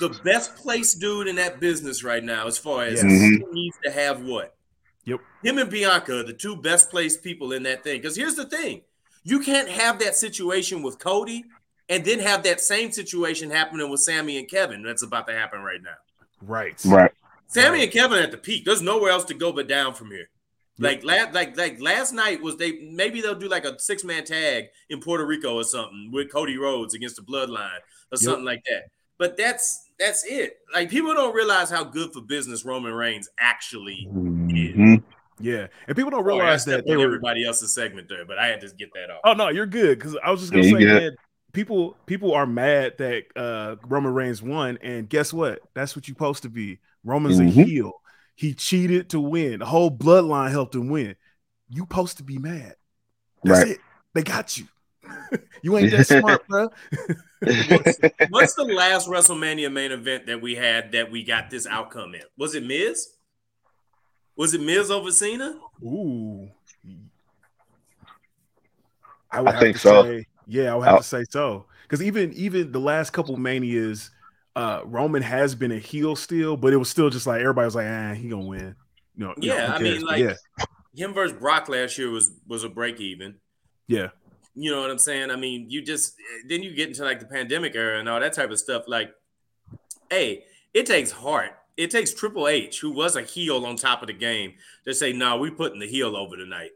the best place dude in that business right now, as far as Yes. Mhm. he needs to have what? Yep. Him and Bianca are the two best placed people in that thing. Because here's the thing you can't have that situation with Cody and then have that same situation happening with Sami and Kevin that's about to happen right now. Right. Right. Sami and Kevin at the peak. There's nowhere else to go but down from here. Like last, like like last night was they maybe they'll do like a six man tag in Puerto Rico or something with Cody Rhodes against the Bloodline or something like that. But that's that's it. Like people don't realize how good for business Roman Reigns actually. Mhm. Yeah, and people don't Sorry, I realize that stepped they on were. everybody else's segment there, but I had to get that off. Oh no, you're good because I was just gonna Yeah, say, good. man, people people are mad that uh Roman Reigns won, and guess what? That's what you're supposed to be. Roman's a Mhm. heel. He cheated to win. The whole bloodline helped him win. You supposed to be mad. That's Right. it. They got you. you ain't that smart, bro. What's the last WrestleMania main event that we had that we got this outcome in? Was it Miz? Was it Miz over Cena? Ooh. I would I have think to so. Say, yeah, I would have I'll- to say so. Because even even the last couple manias, uh, Roman has been a heel still, but it was still just like everybody was like, ah, he gonna win. You know, you know, Yeah, who I mean, like yeah, him versus Brock last year was was a break even. yeah, You know what I'm saying? I mean, you just then you get into like the pandemic era and all that type of stuff. Like, hey, it takes heart. It takes Triple H, who was a heel on top of the game, to say, "No, we putting the heel over tonight."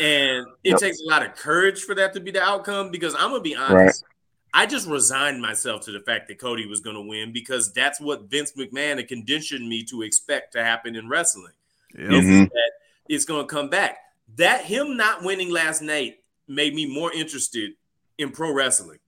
And it Yep. takes a lot of courage for that to be the outcome. Because I'm gonna be honest, Right. I just resigned myself to the fact that Cody was gonna win because that's what Vince McMahon had conditioned me to expect to happen in wrestling yeah. is Mhm. that it's going to come back. That him not winning last night made me more interested in pro wrestling.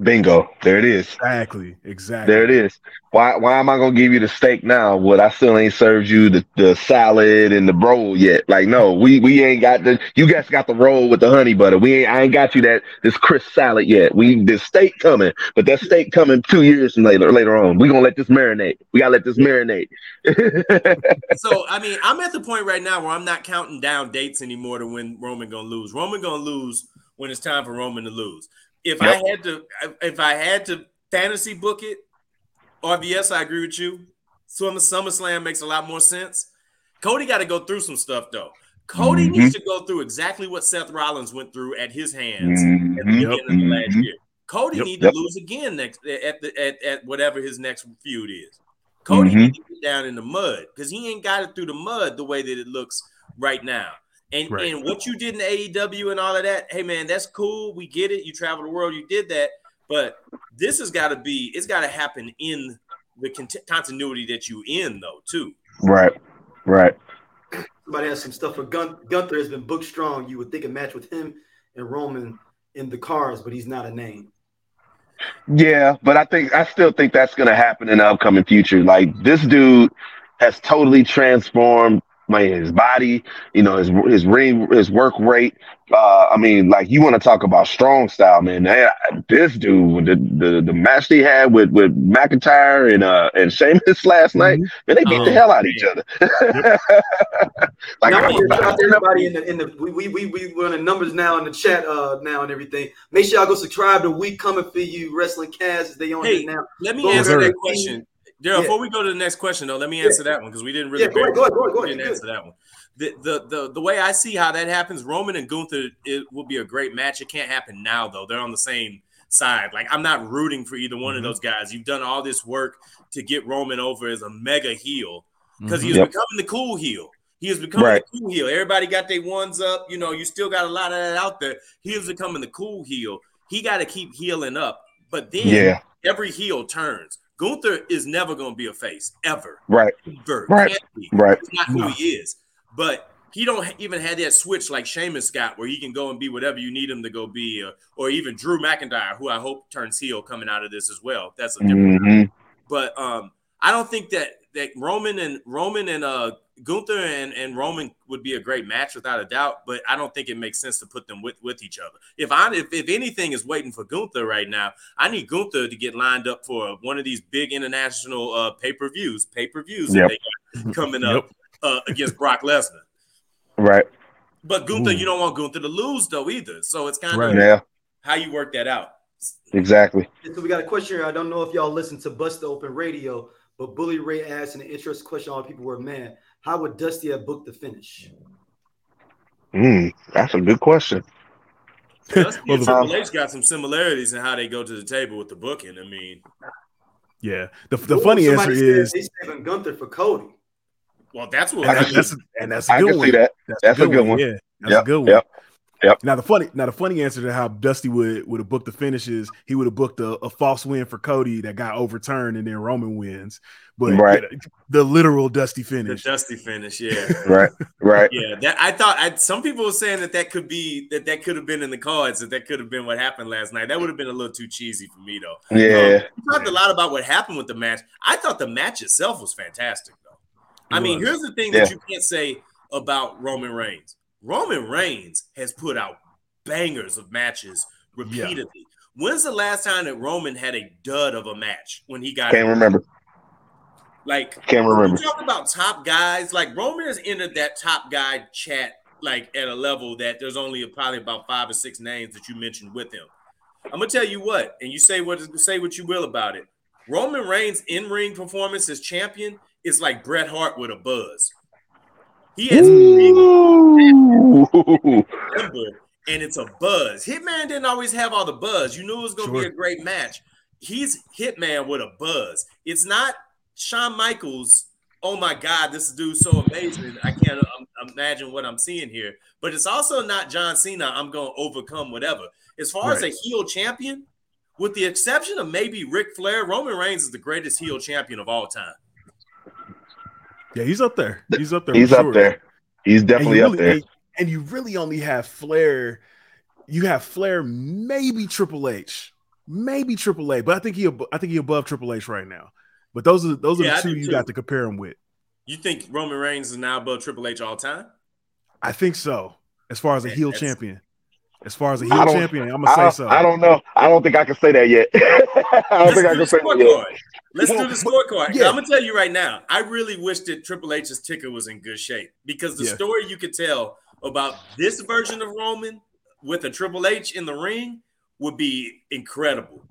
Bingo. There it is. exactly, exactly. There it is. Why why am I gonna give you the steak now? What I still ain't served you the, the salad and the roll yet. Like no, we we ain't got the you guys got the roll with the honey butter. We ain't I ain't got you that this crisp salad yet. We the steak coming, but that steak coming two years from later later on. We gonna let this marinate. We gotta let this marinate. So I mean, I'm at the point right now where I'm not counting down dates anymore to when Roman going to lose. Roman going to lose when it's time for Roman to lose. If I had to, if I had to fantasy book it, RVS, I agree with you. Summer SummerSlam makes a lot more sense. Cody got to go through some stuff though. Cody Mhm. needs to go through exactly what Seth Rollins went through at his hands at the Mhm. beginning of the last Mhm. year. Cody Yep. need to Yep. lose again next at the at, at whatever his next feud is. Cody Mhm. need to get down in the mud because he ain't got it through the mud the way that it looks right now. And Right. and what you did in AEW and all of that, hey man, that's cool. We get it. You travel the world, you did that. But this has got to be, it's got to happen in the cont- continuity that you in though too. Right. Right. Somebody has some stuff for Gun- Gunther has been booked strong. You would think a match with him and Roman in the cars, but he's not a name. Yeah, but I think I still think that's gonna happen in the upcoming future. Like this dude has totally transformed like his body, you know, his his ring, his work rate. Uh, I mean, like you want to talk about strong style, man. They- this dude, the, the the match they had with with McIntyre and uh and Sheamus last night, man, they beat the Oh, hell out of each other. like now, I I want to shout out to everybody in the in the we we we we we're on the numbers now in the chat uh now and everything. Make sure y'all go subscribe to We Coming for You Wrestling Cast. They on Hey, it now. Let me Go answer that question. Daryl, Yeah. before we go to the next question, though, let me answer that one because we didn't really Yeah, go ahead, go ahead, go ahead, go ahead. didn't answer that one. The, the the the way I see how that happens, Roman and Gunther, it will be a great match. It can't happen now though; they're on the same side. Like I'm not rooting for either one of Mhm. those guys. You've done all this work to get Roman over as a mega heel because he is Yep. becoming the cool heel. He is becoming Right. the cool heel. Everybody got their ones up. You know, you still got a lot of that out there. He is becoming the cool heel. He got to keep heeling up. But then Yeah, every heel turns. Gunther is never going to be a face ever. right, Ever. Right. Right. Not who he is. But he don't even have that switch like Sheamus got, where he can go and be whatever you need him to go be, or, or even Drew McIntyre, who I hope turns heel coming out of this as well. That's a different. hmm But um, I don't think that that Roman and Roman and uh Gunther and, and Roman would be a great match without a doubt. But I don't think it makes sense to put them with, with each other. If I if, if anything is waiting for Gunther right now, I need Gunther to get lined up for one of these big international uh pay per views, pay per views Yep. that they got coming up uh, against Brock Lesnar. Right. But Gunther, Ooh. you don't want Gunther to lose though either. So it's kind Right. of Yeah. how you work that out. Exactly. So we got a question here. I don't know if y'all listen to Busted Open Radio, but Bully Ray asked an interesting question. All people were, man, how would Dusty have booked the finish? Mm, that's a good question. Dusty Well, and Triple H got some similarities in how they go to the table with the booking. I mean, Yeah. The, the Ooh, funny answer is they saving Gunther for Cody. well, that's what and I that- that's a, and that's a I good can one. see that. That's, That's a good one. Yeah, that's Yep, a good one. yep, yep. Now the funny, now the funny answer to how Dusty would would have booked the finishes, he would have booked a, a false win for Cody that got overturned, and then Roman wins. But Right. you know, the literal Dusty finish. the finish. Dusty finish. Yeah, Right. Right. yeah. That I thought. I, some people were saying that that could be that that could have been in the cards. That that could have been what happened last night. That would have been a little too cheesy for me though. Yeah. Um, we talked a lot about what happened with the match. I thought the match itself was fantastic, though. I It mean, was. here's the thing Yeah. that you can't say about Roman Reigns. Roman Reigns has put out bangers of matches repeatedly. When's the last time that Roman had a dud of a match when he got Can't remember. Like Can't when remember. you talk about top guys, like Roman has entered that top guy chat like at a level that there's only probably about five or six names that you mentioned with him. I'm gonna tell you what, and you say what say what you will about it. Roman Reigns' in-ring performance as champion is like Bret Hart with a buzz. He has a big Ooh. number and it's a buzz. Hitman didn't always have all the buzz. You knew it was going to be a great match. He's Hitman with a buzz. It's not Shawn Michaels. Oh my God, this dude's so amazing. I can't um, imagine what I'm seeing here. But it's also not John Cena. I'm going to overcome whatever. As far as a heel champion, with the exception of maybe Ric Flair, Roman Reigns is the greatest heel champion of all time. Yeah, he's up there. He's up there. He's for up sure. there. He's definitely you up there. And, and you really only have Flair. You have Flair, maybe Triple H, maybe Triple H, but I think he, I think he above Triple H right now. But those are those are Yeah, I the two you too. got to compare him with. You think Roman Reigns is now above Triple H all time? I think so. As far as a heel that's- champion, as far as a heel champion, I'm gonna say so. I don't know. I don't think I can say that yet. I don't Let's think I can say that yet. Let's Well, do the scorecard. yeah. I'm gonna tell you right now. I really wish that Triple H's ticker was in good shape because the Yeah. story you could tell about this version of Roman with a Triple H in the ring would be incredible.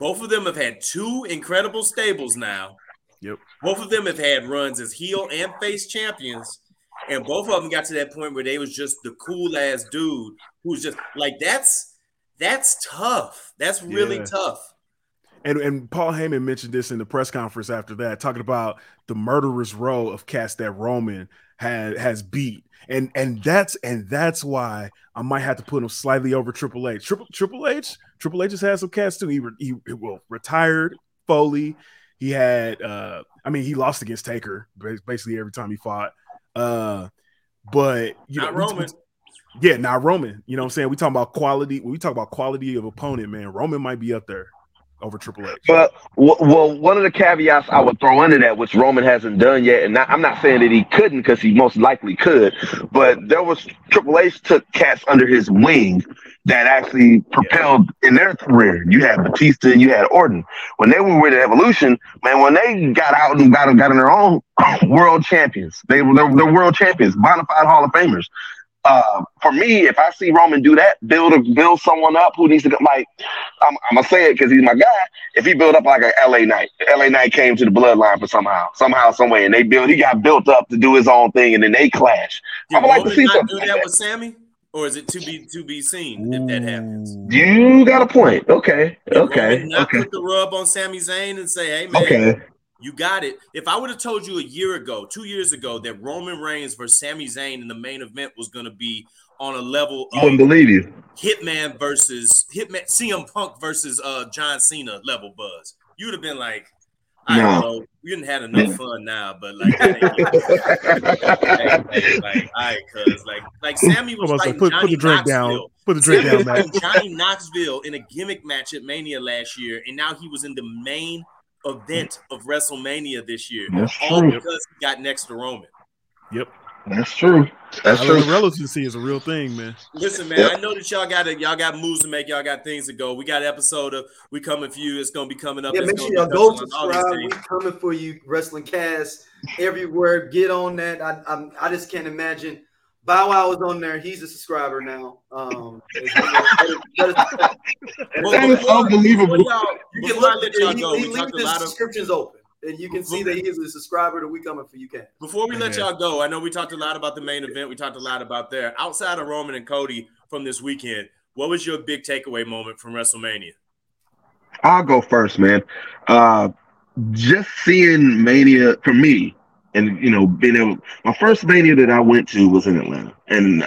Both of them have had two incredible stables now. Yep. Both of them have had runs as heel and face champions, and both of them got to that point where they was just the cool ass dude who's just like that's that's tough. That's really Yeah. tough. And and Paul Heyman mentioned this in the press conference after that, talking about the murderous row of cats that Roman had has beat. And and that's and that's why I might have to put him slightly over Triple H. Triple Triple H, Triple H has had some cats too. He, re- he well retired Foley. He had uh I mean he lost against Taker basically every time he fought. Uh but you Not know, we- Roman. yeah, not Roman. You know what I'm saying? We talking about quality. When we talk about quality of opponent, man, Roman might be up there over Triple H. But well, one of the caveats I would throw into that, which Roman hasn't done yet, and I'm not saying that he couldn't because he most likely could, but there was Triple H took cats under his wing that actually propelled in their career. You had Batista and you had Orton when they were with Evolution. Man, when they got out and got got in their own world champions, they were they're, they're world champions, bona fide Hall of Famers. Uh, for me, if I see Roman do that, build a, build someone up who needs to like, I'm, I'm gonna say it because he's my guy. If he built up like a LA Knight, LA Knight came to the bloodline for somehow, somehow, some way, and they built, he got built up to do his own thing, and then they clash. Did I would like to see something do like that that. with Sami, or is it to be to be seen if that happens? You got a point. Okay, Did okay, Roman not okay, put the rub on Sami Zayn and say, "Hey man, okay. You got it." If I would have told you a year ago, two years ago, that Roman Reigns versus Sami Zayn in the main event was going to be on a level I wouldn't of believe you. Hitman versus Hitman, CM Punk versus uh John Cena level buzz, you would have been like, "I No. don't know, we didn't have enough fun now, but like." that like, like, all right, cuz like, like Sami was like put, Johnny put the drink Knoxville. down. Put the drink Sami down, man. Johnny Knoxville in a gimmick match at Mania last year, and now he was in the main event of WrestleMania this year, That's all true. because he got next to Roman. Yep. That's true. That's I true. love relevancy is a real thing, man. Listen, man, Yep. I know that y'all got it. Y'all got moves to make. Y'all got things to go. We got an episode of We Coming For You. It's gonna be coming up. Yeah, It's make sure y'all go touching on all these subscribe. We coming for you, Wrestling Cast everywhere. Get on that. I I'm, I just can't imagine Bow Wow is on there. He's a subscriber now. Um, Well, That is before- unbelievable. before y'all- you can look let at y'all it. He, go, he we leaves talked a his lot of subscriptions open, and you can see that he is a subscriber. That we coming for you can. Before we let y'all go, I know we talked a lot about the main event. We talked a lot about there. Outside of Roman and Cody from this weekend, what was your big takeaway moment from WrestleMania? I'll go first, man. Uh, just seeing Mania for me, and you know, being able. My first Mania that I went to was in Atlanta, and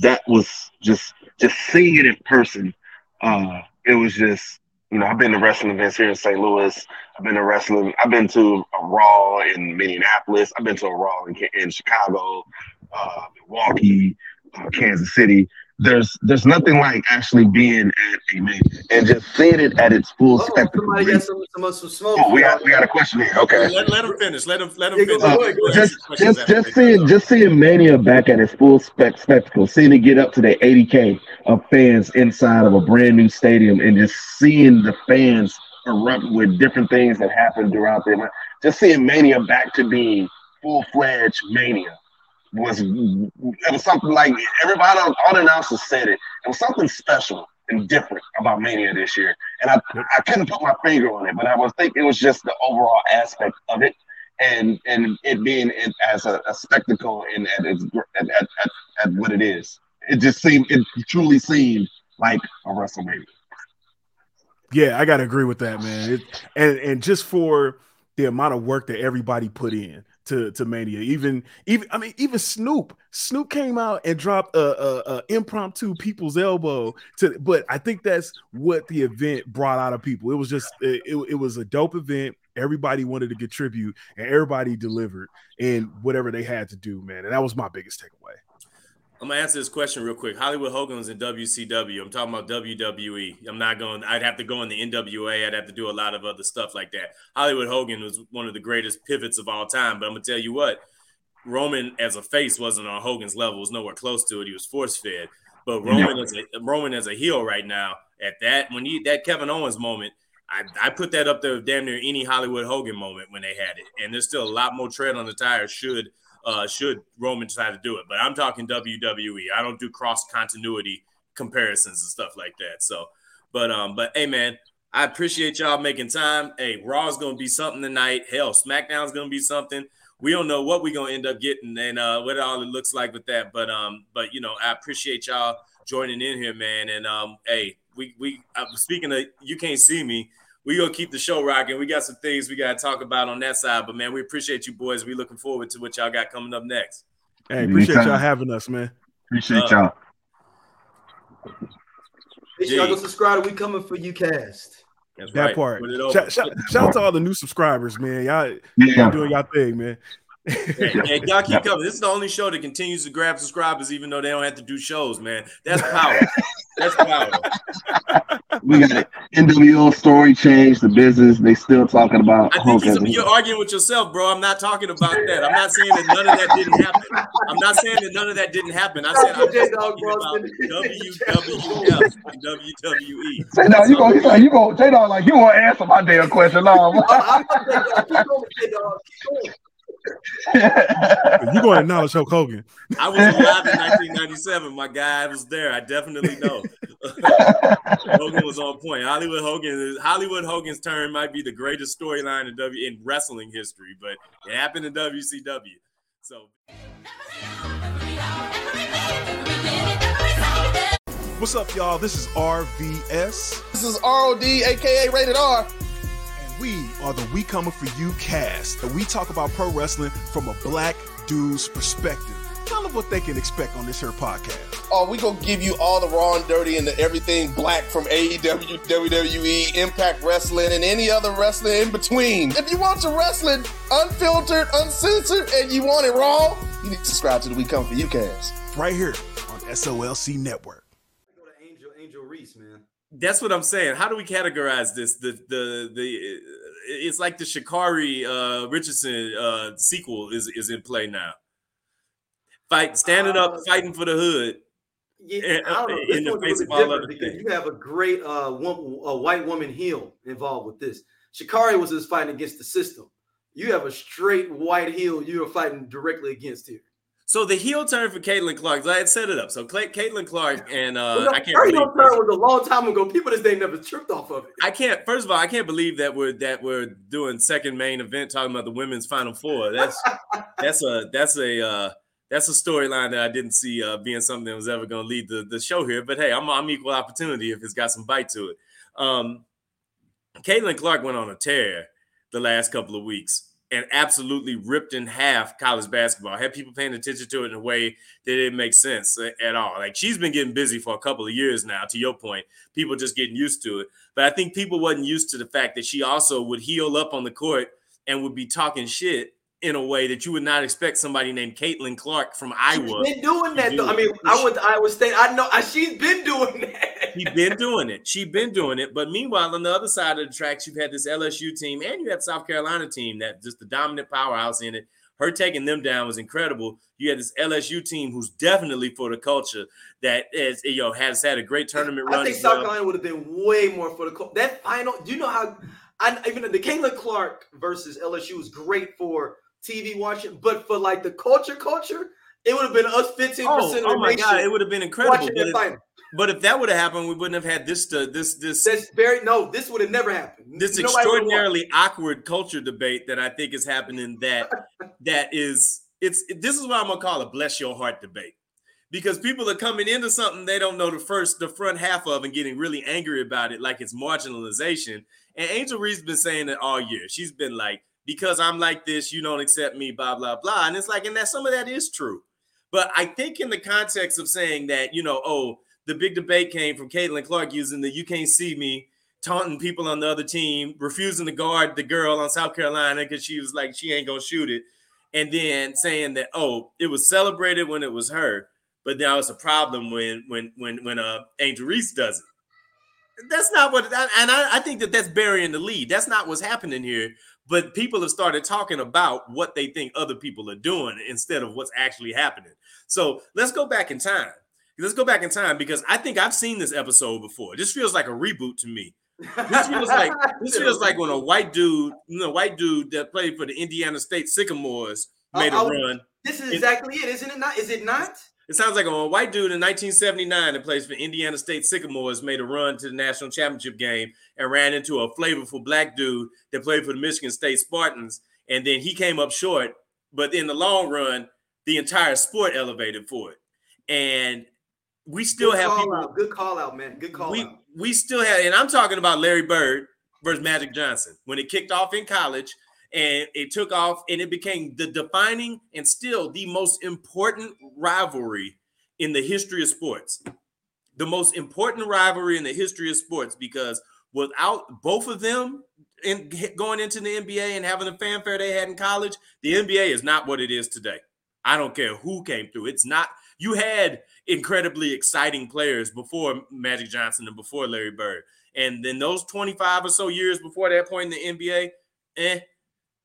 that was just just seeing it in person. Uh, it was just you know, I've been to wrestling events here in St. Louis. I've been to wrestling. I've been to a Raw in Minneapolis. I've been to a Raw in, in Chicago, uh, Milwaukee, uh, Kansas City. There's there's nothing like actually being at a Mania and just seeing it at its full Oh, spectrum. somebody got some some, some smoke. Oh, we got we got a question here. Okay. Let, let him finish. Let him let him finish. ahead, go We'll ahead. answer just just just seeing go. just seeing Mania back at its full spec spectacle, seeing it get up to the 80k of fans inside of a brand new stadium, and just seeing the fans erupt with different things that happened throughout the event. Just seeing Mania back to being full fledged Mania was it was something like everybody all the announcers said it. It was something special and different about Mania this year, and I I couldn't put my finger on it, but I was think it was just the overall aspect of it and and it being it as a, a spectacle and at, its, at, at, at, at what it is. It just seemed it truly seemed like a WrestleMania. Yeah, I gotta agree with that, man. It, and and just for the amount of work that everybody put in to to Mania, even even I mean even Snoop, Snoop came out and dropped a, a, a impromptu people's elbow to, but I think that's what the event brought out of people. It was just it, it, was a dope event. Everybody wanted to contribute, and everybody delivered in whatever they had to do, man. And that was my biggest takeaway. I'm gonna answer this question real quick. Hollywood Hogan was in WCW. I'm talking about WWE. I'm not going. I'd have to go in the NWA. I'd have to do a lot of other stuff like that. Hollywood Hogan was one of the greatest pivots of all time. But I'm gonna tell you what, Roman as a face wasn't on Hogan's level. Was nowhere close to it. He was force fed. But Roman as a Roman as a heel right now, at that when he that Kevin Owens moment, I, I put that up there with damn near any Hollywood Hogan moment when they had it. And there's still a lot more tread on the tire. Should uh, should Roman try to do it. But I'm talking WWE. I don't do cross continuity comparisons and stuff like that. So, but um, but hey man, I appreciate y'all making time. Hey, Raw's gonna be something tonight. Hell, SmackDown's gonna be something. We don't know what we're gonna end up getting and uh, what all it looks like with that. But um, but you know, I appreciate y'all joining in here, man. And um, hey, we we uh, speaking of you can't see me we gonna keep the show rocking. We got some things we gotta talk about on that side, but man, we appreciate you boys. We looking forward to what y'all got coming up next. Hey, appreciate Anytime. y'all having us, man. Appreciate Uh, y'all. Make sure y'all go subscribe. We coming for you, cast. That's That right. part. Put it over. Shout, shout, shout out to all the new subscribers, man. Y'all, y'all doing y'all thing, man. Hey, hey, y'all keep coming. This is the only show that continues to grab subscribers, even though they don't have to do shows, man. That's power. That's power. We got it. NWO story changed the business. They still talking about I think he's, Hogan. you're arguing with yourself, bro. I'm not talking about that. I'm not saying that none of that didn't happen. I'm not saying that none of that didn't happen. I said I'm just J-Dog, talking about WWF and WWE. Say no, you go. You go. You go. J Dog, like you won't answer my damn question. No. I'm gonna say, dog, keep going, J-Dog. Keep going. You going to acknowledge Hulk Hogan? I was alive in 1997. My guy I was there. I definitely know. Hogan was on point. Hollywood Hogan. Hollywood Hogan's turn might be the greatest storyline in W in wrestling history, but it happened in WCW. So. What's up, y'all? This is RVS, This is ROD, aka Rated R. we are the We Coming For You cast. And we talk about pro wrestling from a black dude's perspective. Tell them what they can expect on this here podcast. Oh, we gonna give you all the raw and dirty and the everything black from AEW, WWE, Impact Wrestling, and any other wrestling in between. If you want your wrestling unfiltered, uncensored, and you want it raw, you need to subscribe to the We Come For You cast. Right here on SOLC Network. Go to Angel, Angel Reese, man. That's what I'm saying. How do we categorize this? The the the it's like the Sha'Carri uh Richardson uh sequel is is in play now. Fight standing up, Uh, fighting for the hood. Yeah, in- I don't know. This one's a face little of bit all different because things. you have a great uh, one, a white woman heel involved with this. Sha'Carri was just fighting against the system. You have a straight white heel you are fighting directly against here. So the heel turn for Caitlin Clark, I had set it up. So Clay, Caitlin Clark and uh, Well, no, I can't her heel turn was a long time ago. People this day never tripped off of it. I can't. First of all, I can't believe that we're that we're doing second main event talking about the women's final four. That's that's a that's a uh, that's a storyline that I didn't see uh, being something that was ever going to lead the, the show here. But hey, I'm I'm equal opportunity if it's got some bite to it. Um, Caitlin Clark went on a tear the last couple of weeks and absolutely ripped in half college basketball. Had people paying attention to it in a way that didn't make sense at all. Like she's been getting busy for a couple of years now. To your point, people just getting used to it. But I think people wasn't used to the fact that she also would heel up on the court and would be talking shit in a way that you would not expect somebody named Caitlin Clark from Iowa. She's been doing that though. I mean, I went to Iowa State. I know she's been doing that. She's been doing it. She's been doing it. But meanwhile, on the other side of the tracks, you've had this LSU team and you had South Carolina team that just the dominant powerhouse in it. Her taking them down was incredible. You had this LSU team who's definitely for the culture that is, you know, has had a great tournament run. I think South Carolina would have been way more for the culture. That final, do you know how? I even the Caitlin Clark versus LSU was great for TV watching, but for like the culture, culture, it would have been us 15% oh, of oh my God, it would have been incredible. But if, but if that would have happened, we wouldn't have had this uh, this this That's very no. This would have never happened. this Nobody extraordinarily awkward culture debate that I think is happening that that is it's this is what I'm gonna call a bless your heart debate. Because people are coming into something they don't know the first, the front half of, and getting really angry about it, like it's marginalization. And Angel Reese's been saying it all year. She's been like, because I'm like this, you don't accept me, blah, blah, blah. And it's like, and that some of that is true. But I think in the context of saying that, you know, oh, the big debate came from Caitlin Clark using the you can't see me, taunting people on the other team, refusing to guard the girl on South Carolina because she was like, she ain't gonna shoot it. And then saying that, oh, it was celebrated when it was her, but now it's a problem when when when when uh Angel Reese does it. That's not what, and I, I think that that's burying the lead. That's not what's happening here. But people have started talking about what they think other people are doing instead of what's actually happening. So let's go back in time. Let's go back in time because I think I've seen this episode before. This feels like a reboot to me. This feels like this feels like when a white dude, you know, white dude that played for the Indiana State Sycamores made a I- I- run. This is exactly it, isn't it? Not? Is it not? It sounds like a white dude in 1979 that plays for Indiana State Sycamores made a run to the national championship game and ran into a flavorful black dude that played for the Michigan State Spartans. And then he came up short, but in the long run, the entire sport elevated for it. And we still Good have people. out. Good call out, man. Good call we out. we still have, and I'm talking about Larry Bird versus Magic Johnson when it kicked off in college and it took off and it became the defining and still the most important rivalry in the history of sports. The most important rivalry in the history of sports because without both of them in going into the NBA and having the fanfare they had in college, the NBA is not what it is today. I don't care who came through. It's not. You had incredibly exciting players before Magic Johnson and before Larry Bird. And then those 25 or so years before that point in the NBA, eh,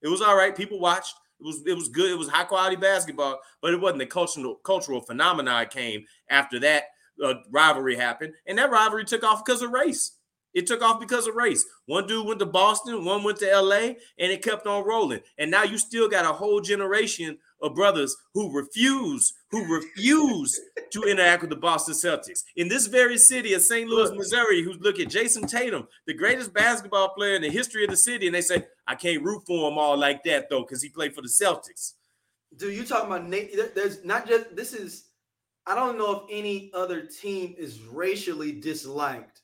it was all right. People watched. It was it was good. It was high quality basketball, but it wasn't the cultural cultural phenomenon came after that uh, rivalry happened, and that rivalry took off because of race. It took off because of race. One dude went to Boston, one went to LA, and it kept on rolling. And now you still got a whole generation of brothers who refuse, who refuse to interact with the Boston Celtics. In this very city of St. Louis, Missouri, who look at Jayson Tatum, the greatest basketball player in the history of the city, and they say, I can't root for him all like that, though, because he played for the Celtics. Dude, you talking about Nate? There's not just this is. I don't know if any other team is racially disliked,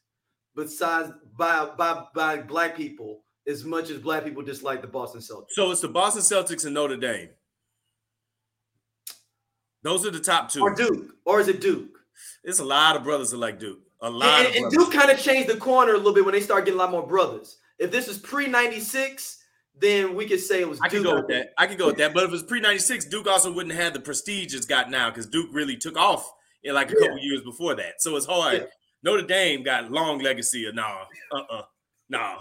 besides by by by black people as much as black people dislike the Boston Celtics. So it's the Boston Celtics and Notre Dame. Those are the top two. Or Duke, or is it Duke? It's a lot of brothers that like Duke. A lot And, of and. Duke kind of changed the corner a little bit when they start getting a lot more brothers. If this is pre '96, then we could say it was. I Duke. can go with that. I can go with that. But if it's pre 96, Duke also wouldn't have the prestige it's got now because Duke really took off in like a Yeah. couple years before that. So it's hard. Yeah. Notre Dame got long legacy of nah, uh-uh, nah.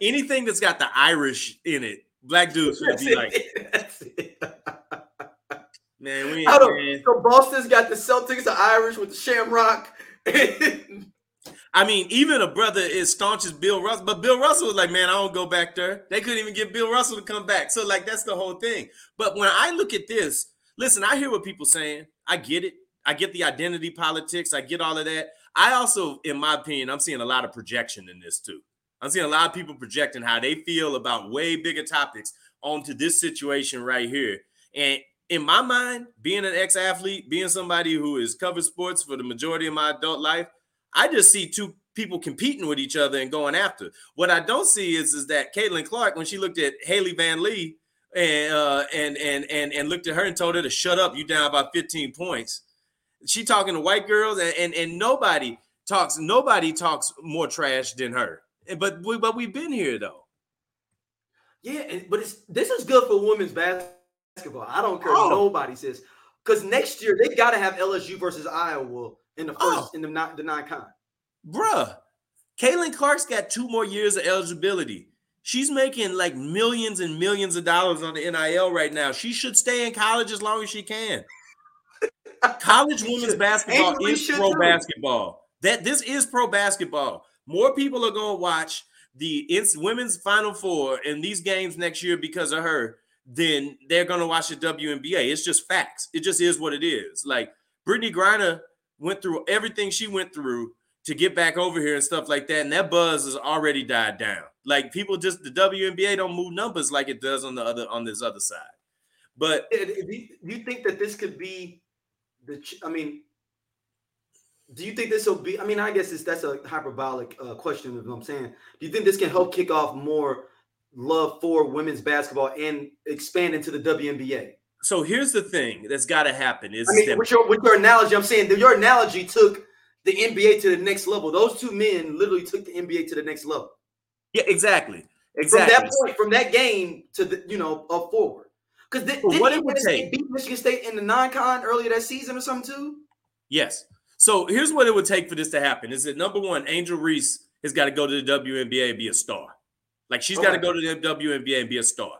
Anything that's got the Irish in it, black dudes would be like. man, we I don't- ain't, man. So Boston's got the Celtics, the Irish with the Shamrock. I mean, even a brother is staunch as Bill Russell, but Bill Russell was like, man, I don't go back there. They couldn't even get Bill Russell to come back. So, like, that's the whole thing. But when I look at this, Listen, I hear what people saying. I get it. I get the identity politics. I get all of that. I also, in my opinion, I'm seeing a lot of projection in this too. I'm seeing a lot of people projecting how they feel about way bigger topics onto this situation right here. And in my mind, being an ex-athlete, being somebody who has covered sports for the majority of my adult life, I just see two people competing with each other and going after. What I don't see is, is that Caitlin Clark, when she looked at Hailey Van Lith and uh, and and and and looked at her and told her to shut up, you down about 15 points. She talking to white girls, and and, and nobody talks nobody talks more trash than her. But we, but we've been here though. Yeah, but it's this is good for women's basketball. I don't care Oh. what nobody says because next year they got to have LSU versus Iowa in the first Oh. in the non the non con. Bruh, Caitlin Clark's got two more years of eligibility. She's making like millions and millions of dollars on the NIL right now. She should stay in college as long as she can. College women's basketball is pro too. basketball. That this is pro basketball. More people are going to watch the it's women's final four in these games next year because of her than they're to watch the WNBA. It's just facts. It just is what it is. Like Brittney Griner went through everything she went through to get back over here and stuff like that, and that buzz has already died down. Like people just the WNBA don't move numbers like it does on the other on this other side. But Do you, think that this could be the? I mean, do you think this will be? I mean, I guess it's that's a hyperbolic uh, question. If I'm saying, do you think this can help kick off more love for women's basketball and expand into the WNBA? so here's the thing that's got to happen is I mean, that with your with your analogy, I'm saying your analogy took the NBA to the next level. Those two men literally took the NBA to the next level. yeah, exactly, From that point, from that game to the you know up forward. Because th- what it would State take- beat Michigan State in the non-con earlier that season or something too. Yes. So here's what it would take for this to happen: is that number one, Angel Reese has got to go to the WNBA and be a star. Like she's got to go to the WNBA and be a star.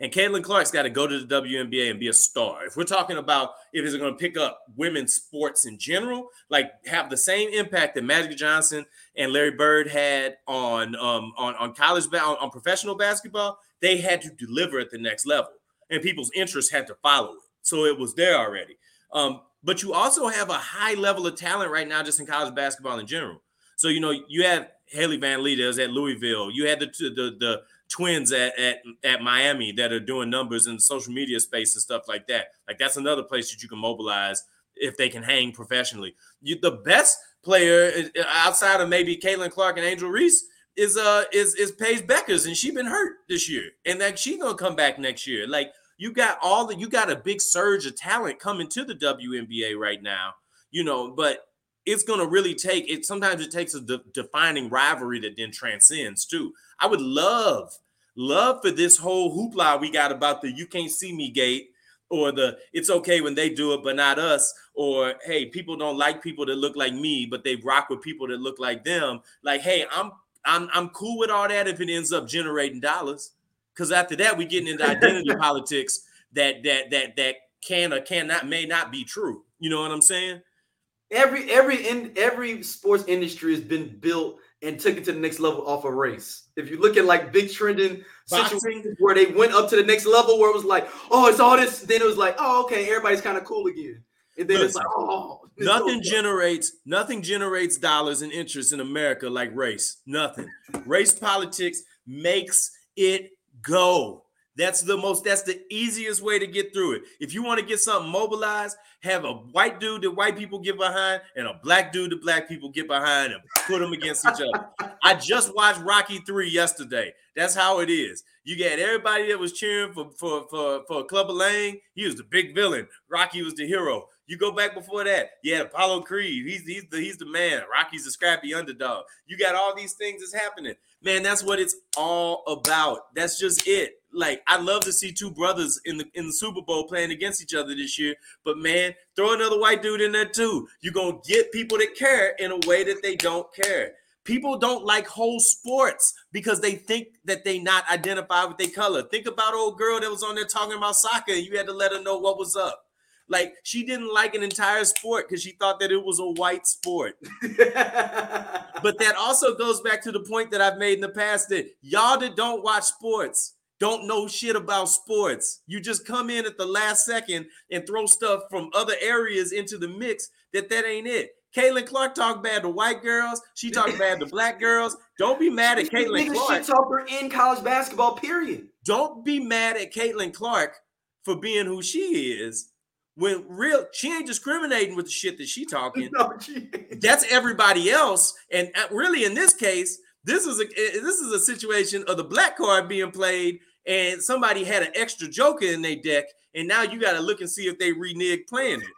And Caitlin Clark's got to go to the WNBA and be a star. If we're talking about if it's going to pick up women's sports in general, like have the same impact that Magic Johnson and Larry Bird had on um, on on college on, on professional basketball, they had to deliver at the next level, and people's interest had to follow it. So it was there already. Um, but you also have a high level of talent right now, just in college basketball in general. So you know you have Hailey Van Lith is at Louisville. You had the the the twins at, at at Miami that are doing numbers in the social media space and stuff like that. Like that's another place that you can mobilize if they can hang professionally. You, the best player uh, outside of maybe Caitlin Clark and Angel Reese is uh is is Paige Bueckers, and she been hurt this year, and that she gonna come back next year. Like you got all the you got a big surge of talent coming to the WNBA right now, you know, but it's gonna really take it. Sometimes it takes a de- defining rivalry that then transcends too. I would love love for this whole hoopla we got about the you can't see me gate or the it's okay when they do it but not us or hey people don't like people that look like me but they rock with people that look like them like hey i'm i'm i'm cool with all that if it ends up generating dollars because after that we getting into identity politics that that that that can or cannot may not be true you know what i'm saying Every every in every sports industry has been built and took it to the next level off a race. If you look at like big trending Boxing. situations where they went up to the next level, where it was like, oh, it's all this. Then it was like, oh, okay, everybody's kind of cool again. And then it's like, oh, Nothing goes- generates nothing generates dollars and interest in America like race. Nothing. Race politics makes it go. That's the most that's the easiest way to get through it. If you want to get something mobilized, have a white dude that white people get behind and a black dude that black people get behind and put them against each other. I just watched Rocky 3 yesterday. That's how it is. You got everybody that was cheering for for for for Clubber Lang. He was the big villain. Rocky was the hero. You go back before that. You had Apollo Creed. He's he's the he's the man. Rocky's the scrappy underdog. You got all these things that's happening. Man, that's what it's all about. That's just it. Like I'd love to see two brothers in the in the Super Bowl playing against each other this year. But man, throw another white dude in there too. You're gonna get people that care in a way that they don't care. People don't like whole sports because they think that they not identify with their color. Think about old girl that was on there talking about soccer, and you had to let her know what was up. Like she didn't like an entire sport because she thought that it was a white sport. But that also goes back to the point that I've made in the past that y'all that don't watch sports, don't know shit about sports. You just come in at the last second and throw stuff from other areas into the mix that that ain't it. Caitlin Clark talk bad to white girls. She talk bad to black girls. Don't be mad at Caitlin Clark. shit talker in college basketball, period. Don't be mad at Caitlin Clark for being who she is. When real, she ain't discriminating with the shit that she talking. No, she- That's everybody else. And uh, really, in this case, this is a eh, this is a situation of the black card being played, and somebody had an extra joker in their deck, and now you got to look and see if they renege playing it.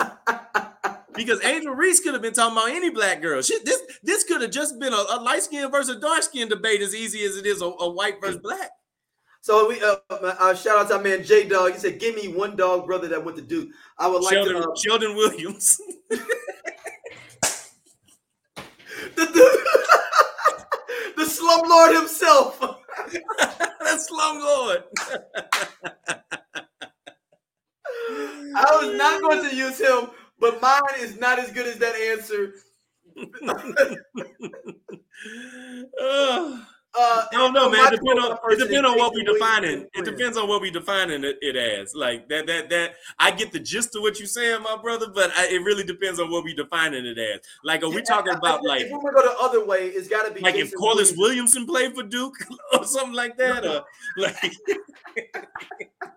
because Angel Reese could have been talking about any black girl. Shit, this this could have just been a, a light skin versus dark skin debate as easy as it is a, a white versus black. So we uh, uh, shout out to our man J Dog. He said, "Give me one dog brother that went to Duke." I would like Sheldon, to. Uh, Sheldon Williams. the, the, the slumlord himself. That's Slumlord. I was not going to use him, but mine is not as good as that answer. Oh. Uh, I don't know, man. It depends on, it depends on what we defining. It depends on what we defining it, it as. Like that, that, that. I get the gist of what you're saying, my brother, but I, it really depends on what we defining it as. Like, are we talking about like, if gonna go the other way, it's got to be like if Jason Corliss Williams. Williamson played for Duke or something like that, or like,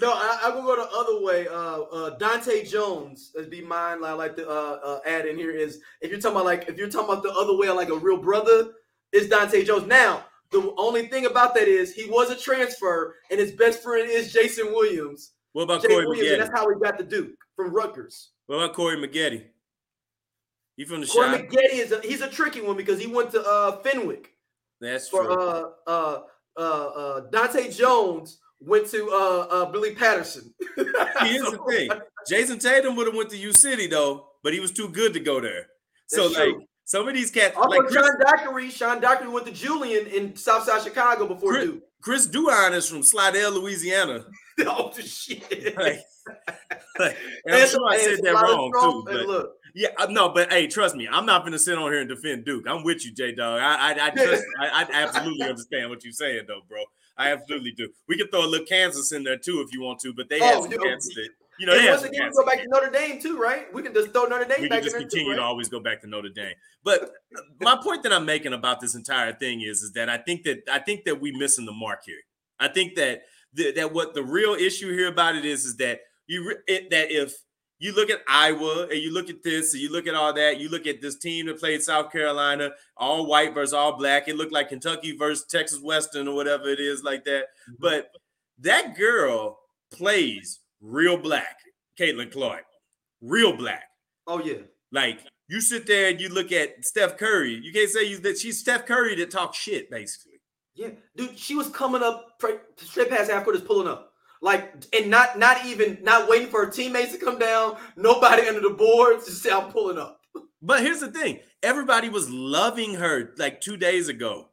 No, I, I'm gonna go the other way. Uh, uh, Dahntay Jones would be mine. I like to uh, uh, add in here is if you're talking about like if you're talking about the other way, like a real brother, is Dahntay Jones. Now, the only thing about that is he was a transfer, and his best friend is Jason Williams. what about Jay Corey Williams, that's how he got the Duke from Rutgers. What about Corey Maggette? You from the Corey shop? Maggette is a, he's a tricky one because he went to uh, Fenwick. That's For true. uh, uh, uh, uh, Dahntay Jones went to uh, uh, Billy Patterson. Here's the thing: Jayson Tatum would have went to U City though, but he was too good to go there. So That's like true. Some of these cats, Also, like Chris, Sean Dockery, Sean Dockery went to Julian in Southside Chicago before Chris- Duke. Chris Duhon is from Slidell, Louisiana. oh shit! Like, like, and I'm sure I said that wrong Strong- too. But look, yeah, uh, no, but hey, trust me, I'm not gonna sit on here and defend Duke. I'm with you, J Dog. I, I, I just, I, I absolutely understand what you're saying, though, bro. I absolutely do. We can throw a little Kansas in there too if you want to, but they Oh, some cats that, you know, and once again, we go back to Notre Dame too, right? We can just throw Notre Dame we back can just in continue too, to always go back to Notre Dame. But uh, my point that I'm making about this entire thing is, is that I think that I think that we missing the mark here. I think that the, that what the real issue here about it is, is that you it, that if you look at Iowa and you look at this and you look at all that, you look at this team that played South Carolina, all white versus all black. It looked like Kentucky versus Texas Western or whatever it is like that. But that girl plays real black, Caitlin Clark, real black. Oh yeah, Like you sit there and you look at Steph Curry. You can't say you, that she's Steph Curry that talks shit, basically. yeah, dude. She was coming up straight past half court, is pulling up. Like and not not even not waiting for her teammates to come down. Nobody under the boards to say I'm pulling up. But here's the thing: everybody was loving her like two days ago,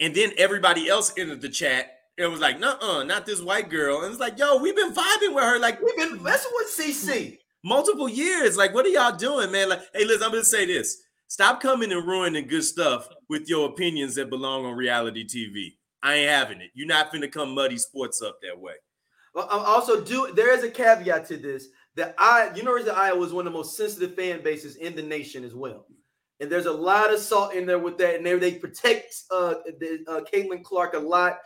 and then everybody else entered the chat and was like, "Nuh-uh, not this white girl." And it's like, "Yo, we've been vibing with her like We've been messing with CC. multiple years. Like, what are y'all doing, man? Like, hey, listen, I'm gonna say this: stop coming and ruining good stuff with your opinions that belong on reality TV. I ain't having it. You're not finna come muddy sports up that way. Well, I'm also do there is a caveat to this that I University of Iowa is one of the most sensitive fan bases in the nation as well, and there's a lot of salt in there with that, and they, they protect uh, the, uh, Caitlin Clark a lot,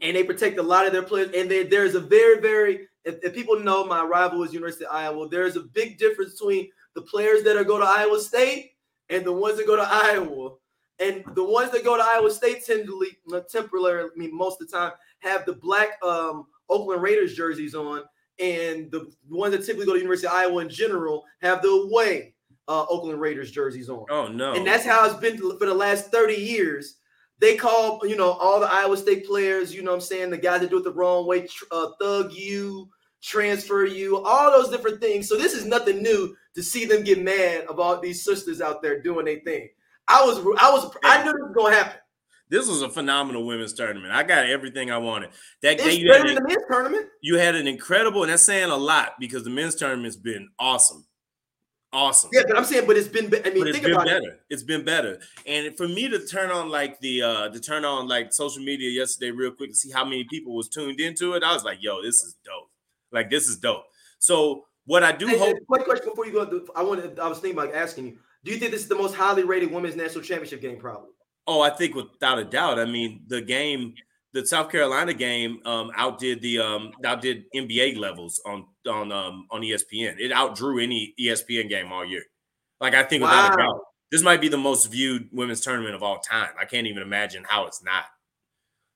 and they protect a lot of their players, and they, there's a very very if, if people know my rival is University of Iowa, there's a big difference between the players that are go to Iowa State and the ones that go to Iowa. And the ones that go to Iowa State tend to le- temporarily, I mean, most of the time, have the black um, Oakland Raiders jerseys on, and the ones that typically go to University of Iowa in general have the away uh, Oakland Raiders jerseys on. Oh no! And that's how it's been for the last 30 years. They call, you know, all the Iowa State players, you know what I'm saying, the guys that do it the wrong way, uh, thug you, transfer you, all those different things. So this is nothing new to see them get mad about these sisters out there doing their thing. I was, I was, I knew this was gonna happen. this was a phenomenal women's tournament. I got everything I wanted. That It's game you had, better an, the men's tournament. you had an incredible, and that's saying a lot because the men's tournament's been awesome. Awesome. Yeah, but I'm saying, but it's been. I mean, it's think been about better. it. It's been better. And for me to turn on like the uh to turn on like social media yesterday real quick to see how many people was tuned into it, I was like, yo, this is dope. Like this is dope. So what I do Hey, hope quick question before you go. I wanted. I was thinking about asking you. Do you think this is the most highly rated women's national championship game? Probably. Oh, I think without a doubt. I mean, the game, the South Carolina game, um, outdid the um, outdid NBA levels on on um, on ESPN. It outdrew any ESPN game all year. Like I think without a doubt, this might be the most viewed women's tournament of all time. I can't even imagine how it's not.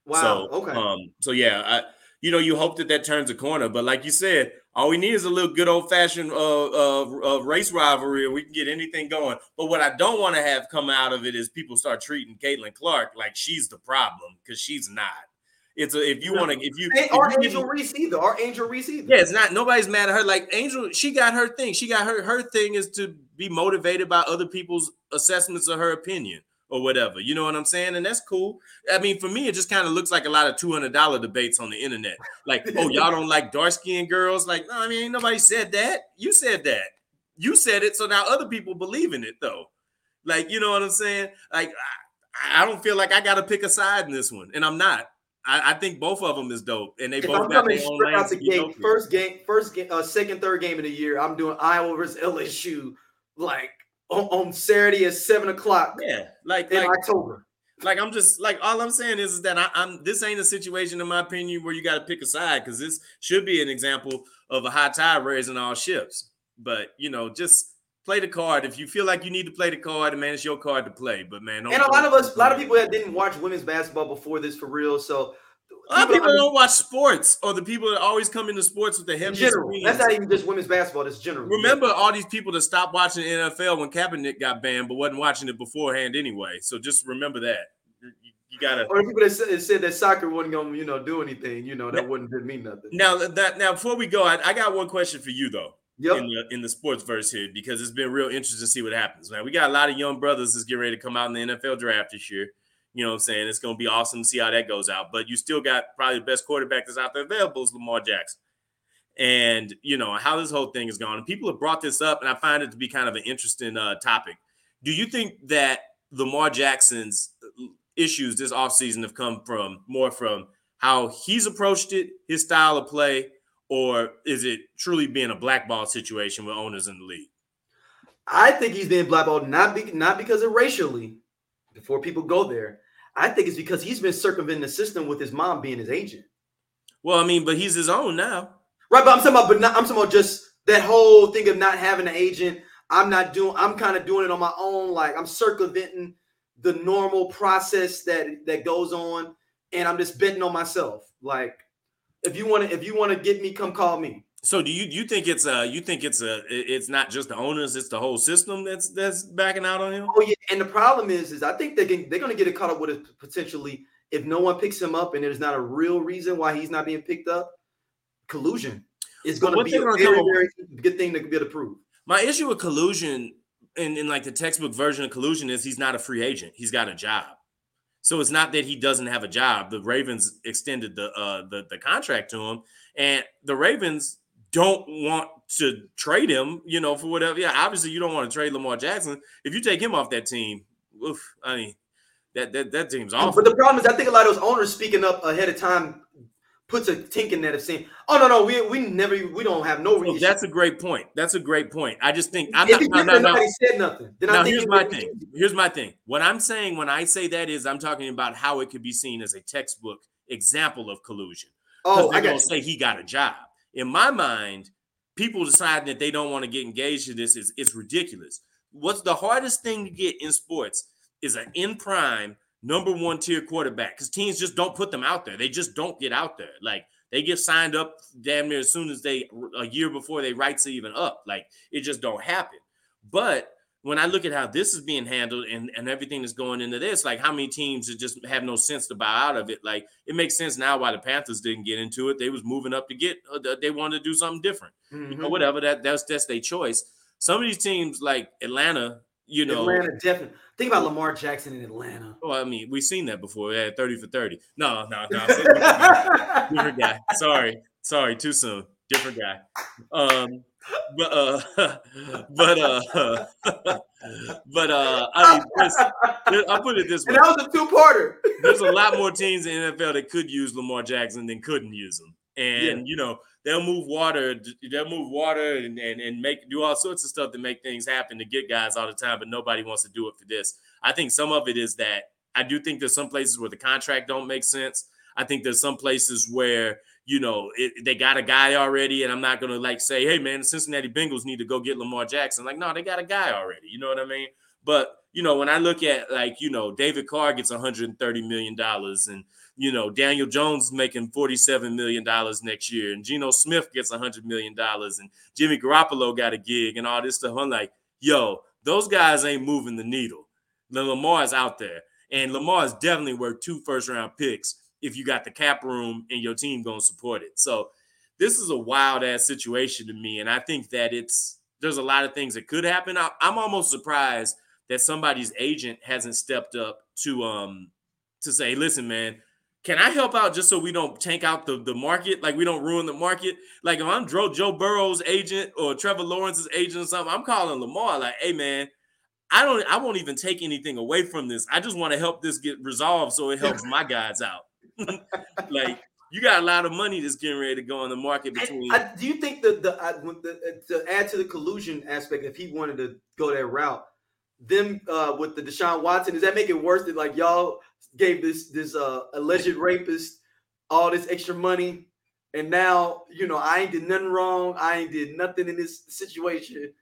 Wow. So, okay. Um, so yeah, I, you know, you hope that that turns a corner. But like you said, all we need is a little good old fashioned uh, uh, uh, race rivalry, and we can get anything going. But what I don't want to have come out of it is people start treating Caitlin Clark like she's the problem because she's not. It's a, if you want to, if you, if our you Angel Reese either. Our Angel Reese either. yeah, it's not. Nobody's mad at her. Like Angel, she got her thing. She got her. Her thing is to be motivated by other people's assessments of her opinion or whatever. You know what I'm saying? And that's cool. I mean, for me, it just kind of looks like a lot of two hundred dollar debates on the internet. Like, oh, y'all don't like dark skinned girls? Like, no, I mean, ain't nobody said that. You said that. You said it. So now other people believe in it, though. Like, you know what I'm saying? Like, I, I don't feel like I got to pick a side in this one, and I'm not. I, I think both of them is dope, and they If both I'm got their own straight out the gate, first game, first game, uh, second, third game of the year, I'm doing Iowa versus LSU, like on, on Saturday at seven o'clock Yeah, like in like October. like I'm just like all I'm saying is, is that I, I'm this ain't a situation in my opinion where you got to pick a side because this should be an example of a high tide raising all ships. But you know, just play the card if you feel like you need to play the card, and man, it's your card to play. But man, don't, And a lot of us, a lot of people that didn't watch women's basketball before this for real. So a lot of people don't watch sports, or the people that always come into sports with the heaviest general, screens. that's not even just women's basketball. That's general. Remember all these people that stopped watching NFL when Kaepernick got banned, but wasn't watching it beforehand anyway. So just remember that. You, you gotta. or people that said, said that soccer wasn't gonna, you know, do anything. You know, that wouldn't didn't mean nothing. Now that now before we go, I, I got one question for you though. Yep. in the in the sports verse here because it's been real interesting to see what happens. Man, we got a lot of young brothers that's getting ready to come out in the NFL draft this year. You know what I'm saying? It's gonna be awesome to see how that goes out. But you still got probably the best quarterback that's out there available is Lamar Jackson. And you know how this whole thing is going. And people have brought this up, and I find it to be kind of an interesting uh, topic. Do you think that Lamar Jackson's issues this offseason have come from more from how he's approached it, his style of play, or is it truly being a blackball situation with owners in the league? I think he's being blackballed not be, not because of racially. Before people go there, I think it's because he's been circumventing the system with his mom being his agent. Well, I mean, but he's his own now. Right, but I'm talking about, but not, I'm talking about just that whole thing of not having an agent. I'm not doing. I'm kind of doing it on my own. Like I'm circumventing the normal process that that goes on, and I'm just betting on myself. Like if you want to, if you want to get me, come call me. So do you you think it's uh you think it's a it's not just the owners, it's the whole system that's that's backing out on him? Oh yeah, and the problem is, is I think they can they're gonna get it caught up with it potentially if no one picks him up and there's not a real reason why he's not being picked up. Collusion is gonna be they're a very, very good thing to be able to. My issue with collusion in, in like the textbook version of collusion is he's not a free agent. He's got a job. So it's not that he doesn't have a job. The Ravens extended the uh the, the contract to him, and the Ravens don't want to trade him, you know, for whatever. Yeah, obviously you don't want to trade Lamar Jackson. If you take him off that team, oof, I mean that that, that team's awful. But the problem is, I think a lot of those owners speaking up ahead of time puts a tink in that of saying, "Oh no, no, we we never we don't have no reason." that's a great point. That's a great point. I just think I'm if not. No, no, no. nobody said nothing, then I Now think here's my thing. Here's my thing. What I'm saying when I say that is I'm talking about how it could be seen as a textbook example of collusion. Oh, they're I gonna say he got a job. In my mind, people deciding that they don't want to get engaged in this is it's ridiculous. What's the hardest thing to get in sports is an in prime number one tier quarterback because teams just don't put them out there. They just don't get out there. Like they get signed up damn near as soon as they a year before they rights even up. Like it just don't happen. But when I look at how this is being handled and, and everything that's going into this, like how many teams that just have no sense to buy out of it, like it makes sense now why the Panthers didn't get into it. They was moving up to get, uh, they wanted to do something different, you know, Mhm. whatever. That that's that's their choice. Some of these teams like Atlanta, you know, Atlanta definitely. Think about Lamar Jackson in Atlanta. well, I mean, we've seen that before. Had 30 for 30. No, no, no. Different guy. Sorry. Sorry, too soon. Different guy. Um, but uh, but uh, but uh, I mean, this, I'll put it this way: And that was a two-parter. there's a lot more teams in the NFL that could use Lamar Jackson than couldn't use him. And you know, they'll move water, they'll move water and, and and make do all sorts of stuff to make things happen to get guys all the time, but nobody wants to do it for this. I think some of it is that I do think there's some places where the contract don't make sense. I think there's some places where you know it, they got a guy already, and I'm not gonna like say, hey man, the Cincinnati Bengals need to go get Lamar Jackson. Like, no, they got a guy already. You know what I mean? But you know, when I look at like you know David Carr gets 130 million dollars, and you know Daniel Jones making 47 million dollars next year, and Geno Smith gets 100 million dollars, and Jimmy Garoppolo got a gig, and all this stuff. I'm like, yo, those guys ain't moving the needle. The Lamar's out there, and Lamar is definitely worth two first round picks if you got the cap room and your team gonna support it. So this is a wild ass situation to me, and I think that it's there's a lot of things that could happen. I, I'm almost surprised that somebody's agent hasn't stepped up to um to say, listen, man, can I help out just so we don't tank out the, the market? Like we don't ruin the market. Like if I'm Joe, Joe Burrow's agent or Trevor Lawrence's agent or something, I'm calling Lamar like, hey man, I don't I won't even take anything away from this. I just want to help this get resolved so it helps my guys out. like you got a lot of money that's getting ready to go in the market between I, do you think that the, I, the uh, to add to the collusion aspect, if he wanted to go that route, them uh, with the Deshaun Watson, does that make it worse that like y'all gave this this uh, alleged rapist all this extra money, and now you know I ain't did nothing wrong, I ain't did nothing in this situation,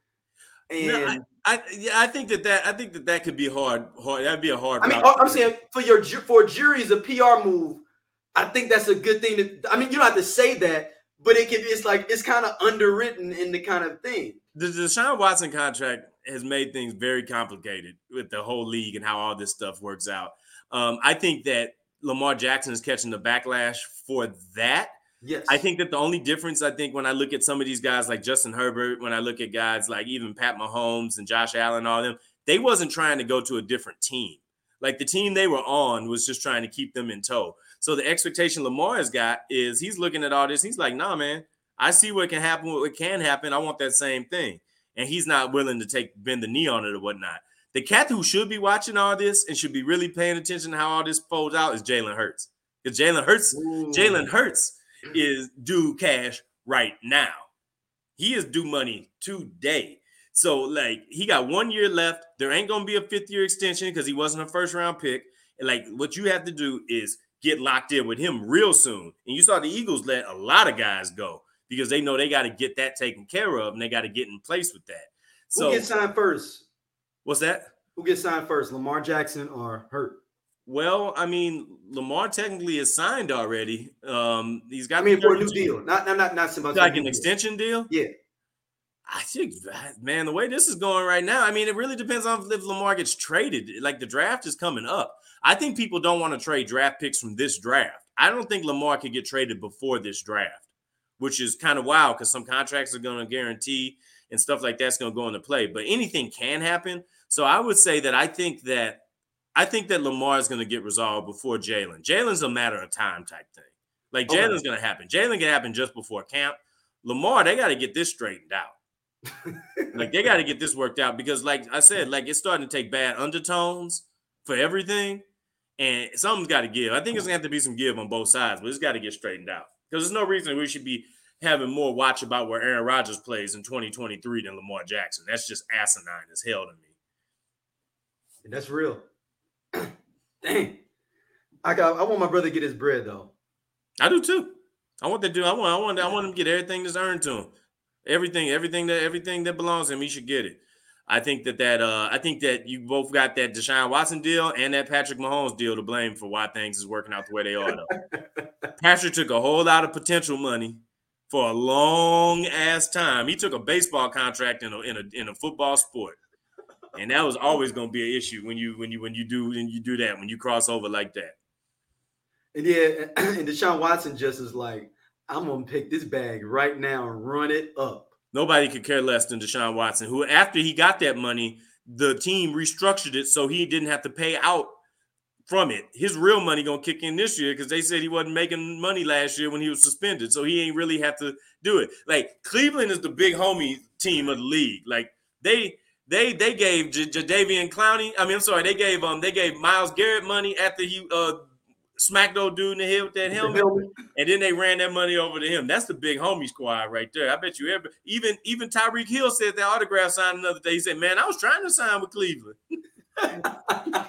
and No, I, I yeah, I think that that I think that that could be hard. Hard. That'd be a hard. I mean. I'm saying for your for juries, a PR move. I think that's a good thing. To, I mean, you don't have to say that, but it can. It's like it's kind of underwritten in the kind of thing. the Deshaun Watson contract has made things very complicated with the whole league and how all this stuff works out. Um, I think that Lamar Jackson is catching the backlash for that. Yes, I think that the only difference, I think, when I look at some of these guys like Justin Herbert, when I look at guys like even Pat Mahomes and Josh Allen, all them, they wasn't trying to go to a different team. Like the team they were on was just trying to keep them in tow. So the expectation Lamar has got is he's looking at all this. He's like, nah, man, I see what can happen, what can happen. I want that same thing. And he's not willing to take bend the knee on it or whatnot. The cat who should be watching all this and should be really paying attention to how all this folds out is Jalen Hurts. Because Jalen Hurts, Jalen Hurts is due cash right now. He is due money today. So, like, he got one year left. There ain't gonna be a fifth year extension because he wasn't a first round pick. And like, what you have to do is get locked in with him real soon. And you saw the Eagles let a lot of guys go because they know they got to get that taken care of and they got to get in place with that. So, who gets signed first? what's that? Who gets signed first, Lamar Jackson or Hurt? Well, I mean, Lamar technically is signed already. Um, he's got I mean, for a new 32 deal, not not not not somebody like an extension deal. Yeah, I think, man, the way this is going right now, I mean, it really depends on if Lamar gets traded. Like the draft is coming up. I think people don't want to trade draft picks from this draft. I don't think Lamar could get traded before this draft, which is kind of wild because some contracts are going to guarantee and stuff like that's going to go into play. But anything can happen. So I would say that I think that I think that Lamar is going to get resolved before Jalen. Jalen's a matter of time type thing. Like. Jalen's going to happen. Jalen can happen just before camp. Lamar, they got to get this straightened out. like they got to get this worked out because, like I said, like it's starting to take bad undertones for everything, and something's got to give. I think it's gonna have to be some give on both sides, but it's got to get straightened out because there's no reason we should be having more watch about where Aaron Rodgers plays in 2023 than Lamar Jackson. That's just asinine as hell to me. And that's real. Dang, I got. I want my brother to get his bread though. I do too. I want that dude. I want. I want. I want him to get everything that's earned to him. Everything. Everything that. Everything that belongs to him. He should get it. I think that that. Uh. I think that you both got that Deshaun Watson deal and that Patrick Mahomes deal to blame for why things is working out the way they are. Though. Patrick took a whole lot of potential money for a long ass time. He took a baseball contract in a in a in a football sport. And that was always going to be an issue when you when you when you do when you do that when you cross over like that. And yeah, and Deshaun Watson just is like, I'm gonna pick this bag right now and run it up. Nobody could care less than Deshaun Watson, who after he got that money, the team restructured it so he didn't have to pay out from it. His real money gonna kick in this year because they said he wasn't making money last year when he was suspended, so he ain't really have to do it. Like Cleveland is the big homie team of the league. Like they they they gave J- Jadeveon Clowney. I mean, I'm sorry, they gave um they gave Myles Garrett money after he uh smacked old dude in the head with that helmet, and then they ran that money over to him. That's the big homie squad right there. I bet you ever even even Tyreek Hill said that autograph signed another day. He said, "Man, I was trying to sign with Cleveland."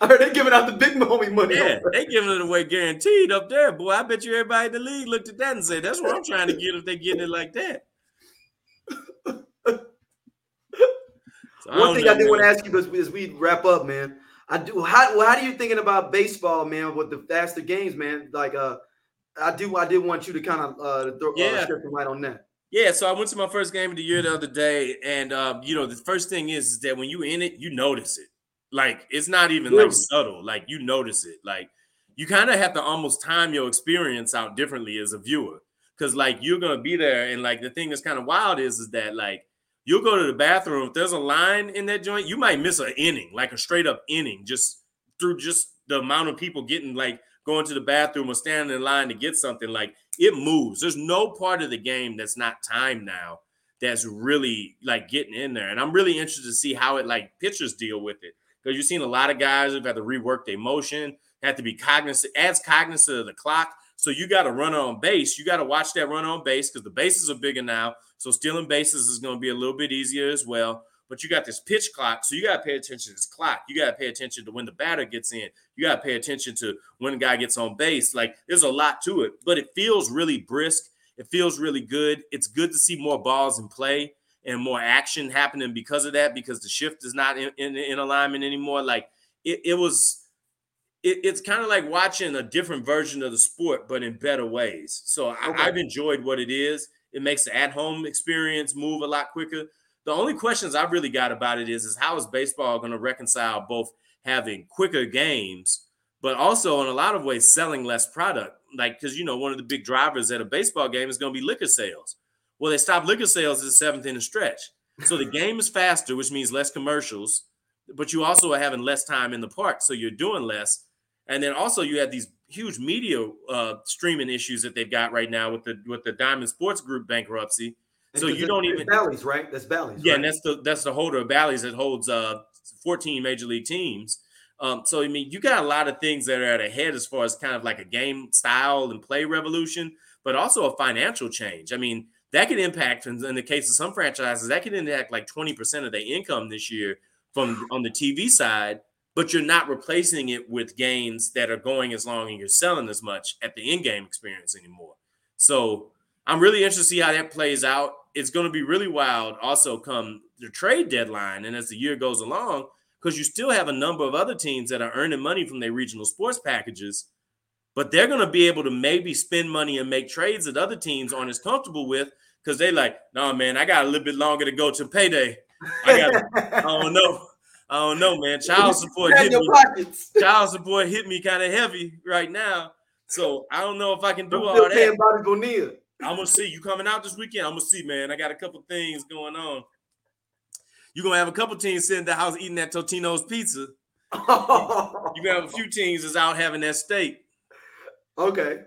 I heard they giving out the big homie money. Yeah, they giving it away guaranteed up there, boy. I bet you everybody in the league looked at that and said, "That's what I'm trying to get if they getting it like that." So One thing don't I did know, want to ask you as we wrap up, man. I do. How well, how do you thinking about baseball, man? With the faster games, man. Like, uh, I do. I did want you to kind of uh, throw, Yeah. uh, some light on that. Yeah, so I went to my first game of the year the other day, and um, you know, the first thing is, is that when you in it, you notice it. Like it's not even like subtle. Like you notice it. Like you kind of have to almost time your experience out differently as a viewer, because like you're gonna be there, and like the thing that's kind of wild is, is that like you'll go to the bathroom. If there's a line in that joint, you might miss an inning, like a straight up inning, just through just the amount of people getting like going to the bathroom or standing in line to get something. Like it moves. There's no part of the game that's not timed now that's really like getting in there. And I'm really interested to see how it like pitchers deal with it. Because you've seen a lot of guys who've had to rework their motion, have to be cognizant, as cognizant of the clock. So you got to run on base. You got to watch that run on base because the bases are bigger now. So stealing bases is going to be a little bit easier as well. But you got this pitch clock, so you got to pay attention to this clock. You got to pay attention to when the batter gets in. You got to pay attention to when the guy gets on base. Like there's a lot to it, but it feels really brisk. It feels really good. It's good to see more balls in play and more action happening because of that. Because the shift is not in, in, in alignment anymore. Like it, it was. It, it's kind of like watching a different version of the sport, but in better ways. So I, Okay. I've enjoyed what it is. It makes the at-home experience move a lot quicker. The only questions I've really got about it is, is how is baseball going to reconcile both having quicker games, but also in a lot of ways selling less product? Like, because you know, one of the big drivers at a baseball game is going to be liquor sales. Well, they stopped liquor sales at the seventh inning stretch. So the game is faster, which means less commercials, but you also are having less time in the park. So you're doing less. And then also you have these huge media uh, streaming issues that they've got right now with the with the Diamond Sports Group bankruptcy. So you don't even Bally's, right? That's Bally's. yeah, right? and that's the that's the holder of Bally's that holds uh 14 major league teams. Um, so I mean, you got a lot of things that are at ahead as far as kind of like a game style and play revolution, but also a financial change. I mean, that could impact in, in the case of some franchises, that could impact like 20% of their income this year from on the TV side, but you're not replacing it with gains that are going as long and you're selling as much at the in-game experience anymore. So I'm really interested to see how that plays out. It's going to be really wild also come the trade deadline and as the year goes along, because you still have a number of other teams that are earning money from their regional sports packages, but they're going to be able to maybe spend money and make trades that other teams aren't as comfortable with because they like, no, man, I got a little bit longer to go to payday. I got, I don't know. I don't know, man. Child support hit me. pockets. Child support hit me kind of heavy right now. So I don't know if I can do I'm all that. paying Bobby Bonilla. I'm gonna see you coming out this weekend. I'm gonna see, man. I got a couple things going on. You're gonna have a couple teams sitting at the house eating that Totino's pizza. You're gonna have a few teams that's out having that steak. okay.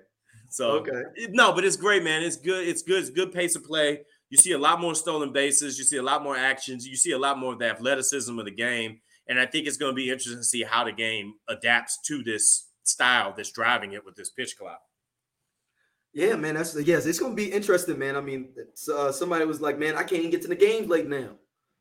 So Okay. it- no, but it's great, man. It's good. It's good. It's good pace of play. You see a lot more stolen bases. You see a lot more actions. You see a lot more of the athleticism of the game. And I think it's going to be interesting to see how the game adapts to this style that's driving it with this pitch clock. Yeah, man. That's yes. It's gonna be interesting, man. I mean, uh, somebody was like, "Man, I can't even get to the games late now."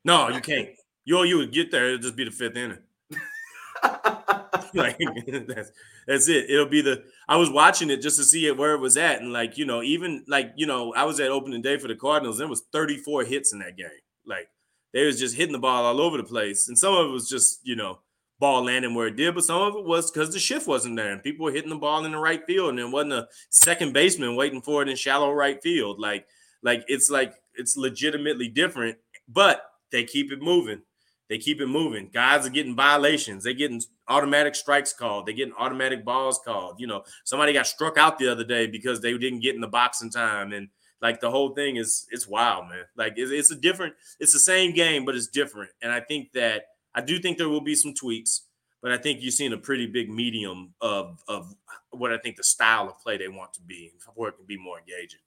No, you can't. You you would get there. It'll just be the fifth inning. like that's that's it. It'll be the. I was watching it just to see it where it was at, and like you know, even like you know, I was at opening day for the Cardinals. There was 34 hits in that game. Like they was just hitting the ball all over the place, and some of it was just you know ball landing where it did, but some of it was because the shift wasn't there, and people were hitting the ball in the right field, and there wasn't a second baseman waiting for it in shallow right field. Like like it's like it's legitimately different, but they keep it moving. They keep it moving. Guys are getting violations. They're getting automatic strikes called. They're getting automatic balls called. You know, somebody got struck out the other day because they didn't get in the box in time. And like the whole thing is, it's wild, man. Like it's, it's a different, it's the same game, but it's different. And I think that I do think there will be some tweaks, but I think you're seeing a pretty big medium of of what I think the style of play they want to be for it to be more engaging.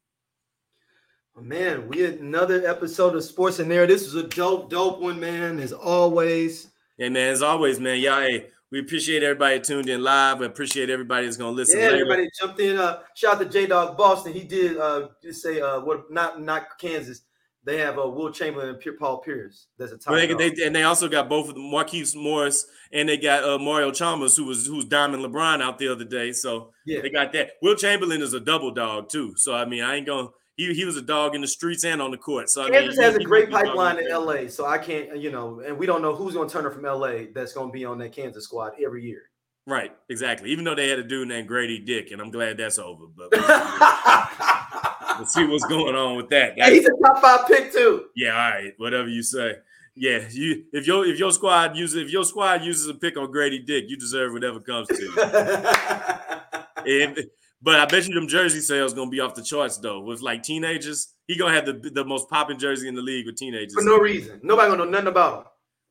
Oh, man, we had another episode of Sports in there. This was a dope, dope one, man. As always. Yeah, man. As always, man. Y'all, hey, we appreciate everybody tuned in live. We appreciate everybody that's gonna listen. Yeah, later. everybody jumped in. Uh, shout out to J Dog Boston. He did uh just say uh what not not Kansas. They have uh, Wilt Chamberlain and Paul Pierce. That's a top. Well, they, they, and they also got both of them, Marquise Morris, and they got uh, Mario Chalmers, who was who's Diamond LeBron out the other day. So yeah. they got that. Wilt Chamberlain is a double dog too. So I mean, I ain't gonna. He, he was a dog in the streets and on the court. So I mean, Kansas has a he- great he- he- pipeline in LA, so I can't, you know, and we don't know who's going to turn up from LA that's going to be on that Kansas squad every year. Right, exactly. Even though they had a dude named Grady Dick, and I'm glad that's over. But we'll see what's going on with that. Hey, he's a top five pick too. Yeah, all right, whatever you say. Yeah, you if your if your squad uses if your squad uses a pick on Grady Dick, you deserve whatever comes to you. And- but I bet you them jersey sales gonna be off the charts though. With like teenagers, he gonna have the the most popping jersey in the league with teenagers. For no reason. Nobody gonna know nothing about him.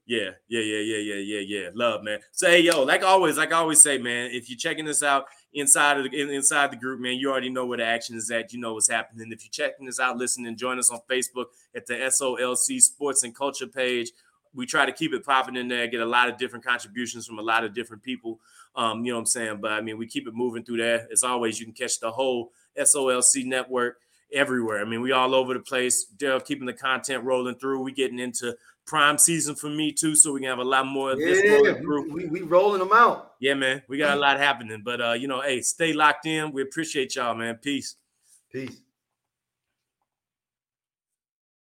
Yeah, yeah, yeah, yeah, yeah, yeah, yeah. Love, man. So hey, yo, like always, like I always say, man, if you're checking this out inside of the in- inside the group, man, you already know where the action is at. You know what's happening. If you're checking this out, listening, join us on Facebook at the SOLC Sports and Culture page. We try to keep it popping in there, get a lot of different contributions from a lot of different people. Um, you know what I'm saying? But I mean, we keep it moving through there. As always, you can catch the whole SOLC network everywhere. I mean, we all over the place. Daryl keeping the content rolling through. We getting into prime season for me too, so we can have a lot more of this Yeah, rolling through. we, we rolling them out. Yeah, man, we got a lot happening. But uh, you know, hey, stay locked in. We appreciate y'all, man. Peace. Peace.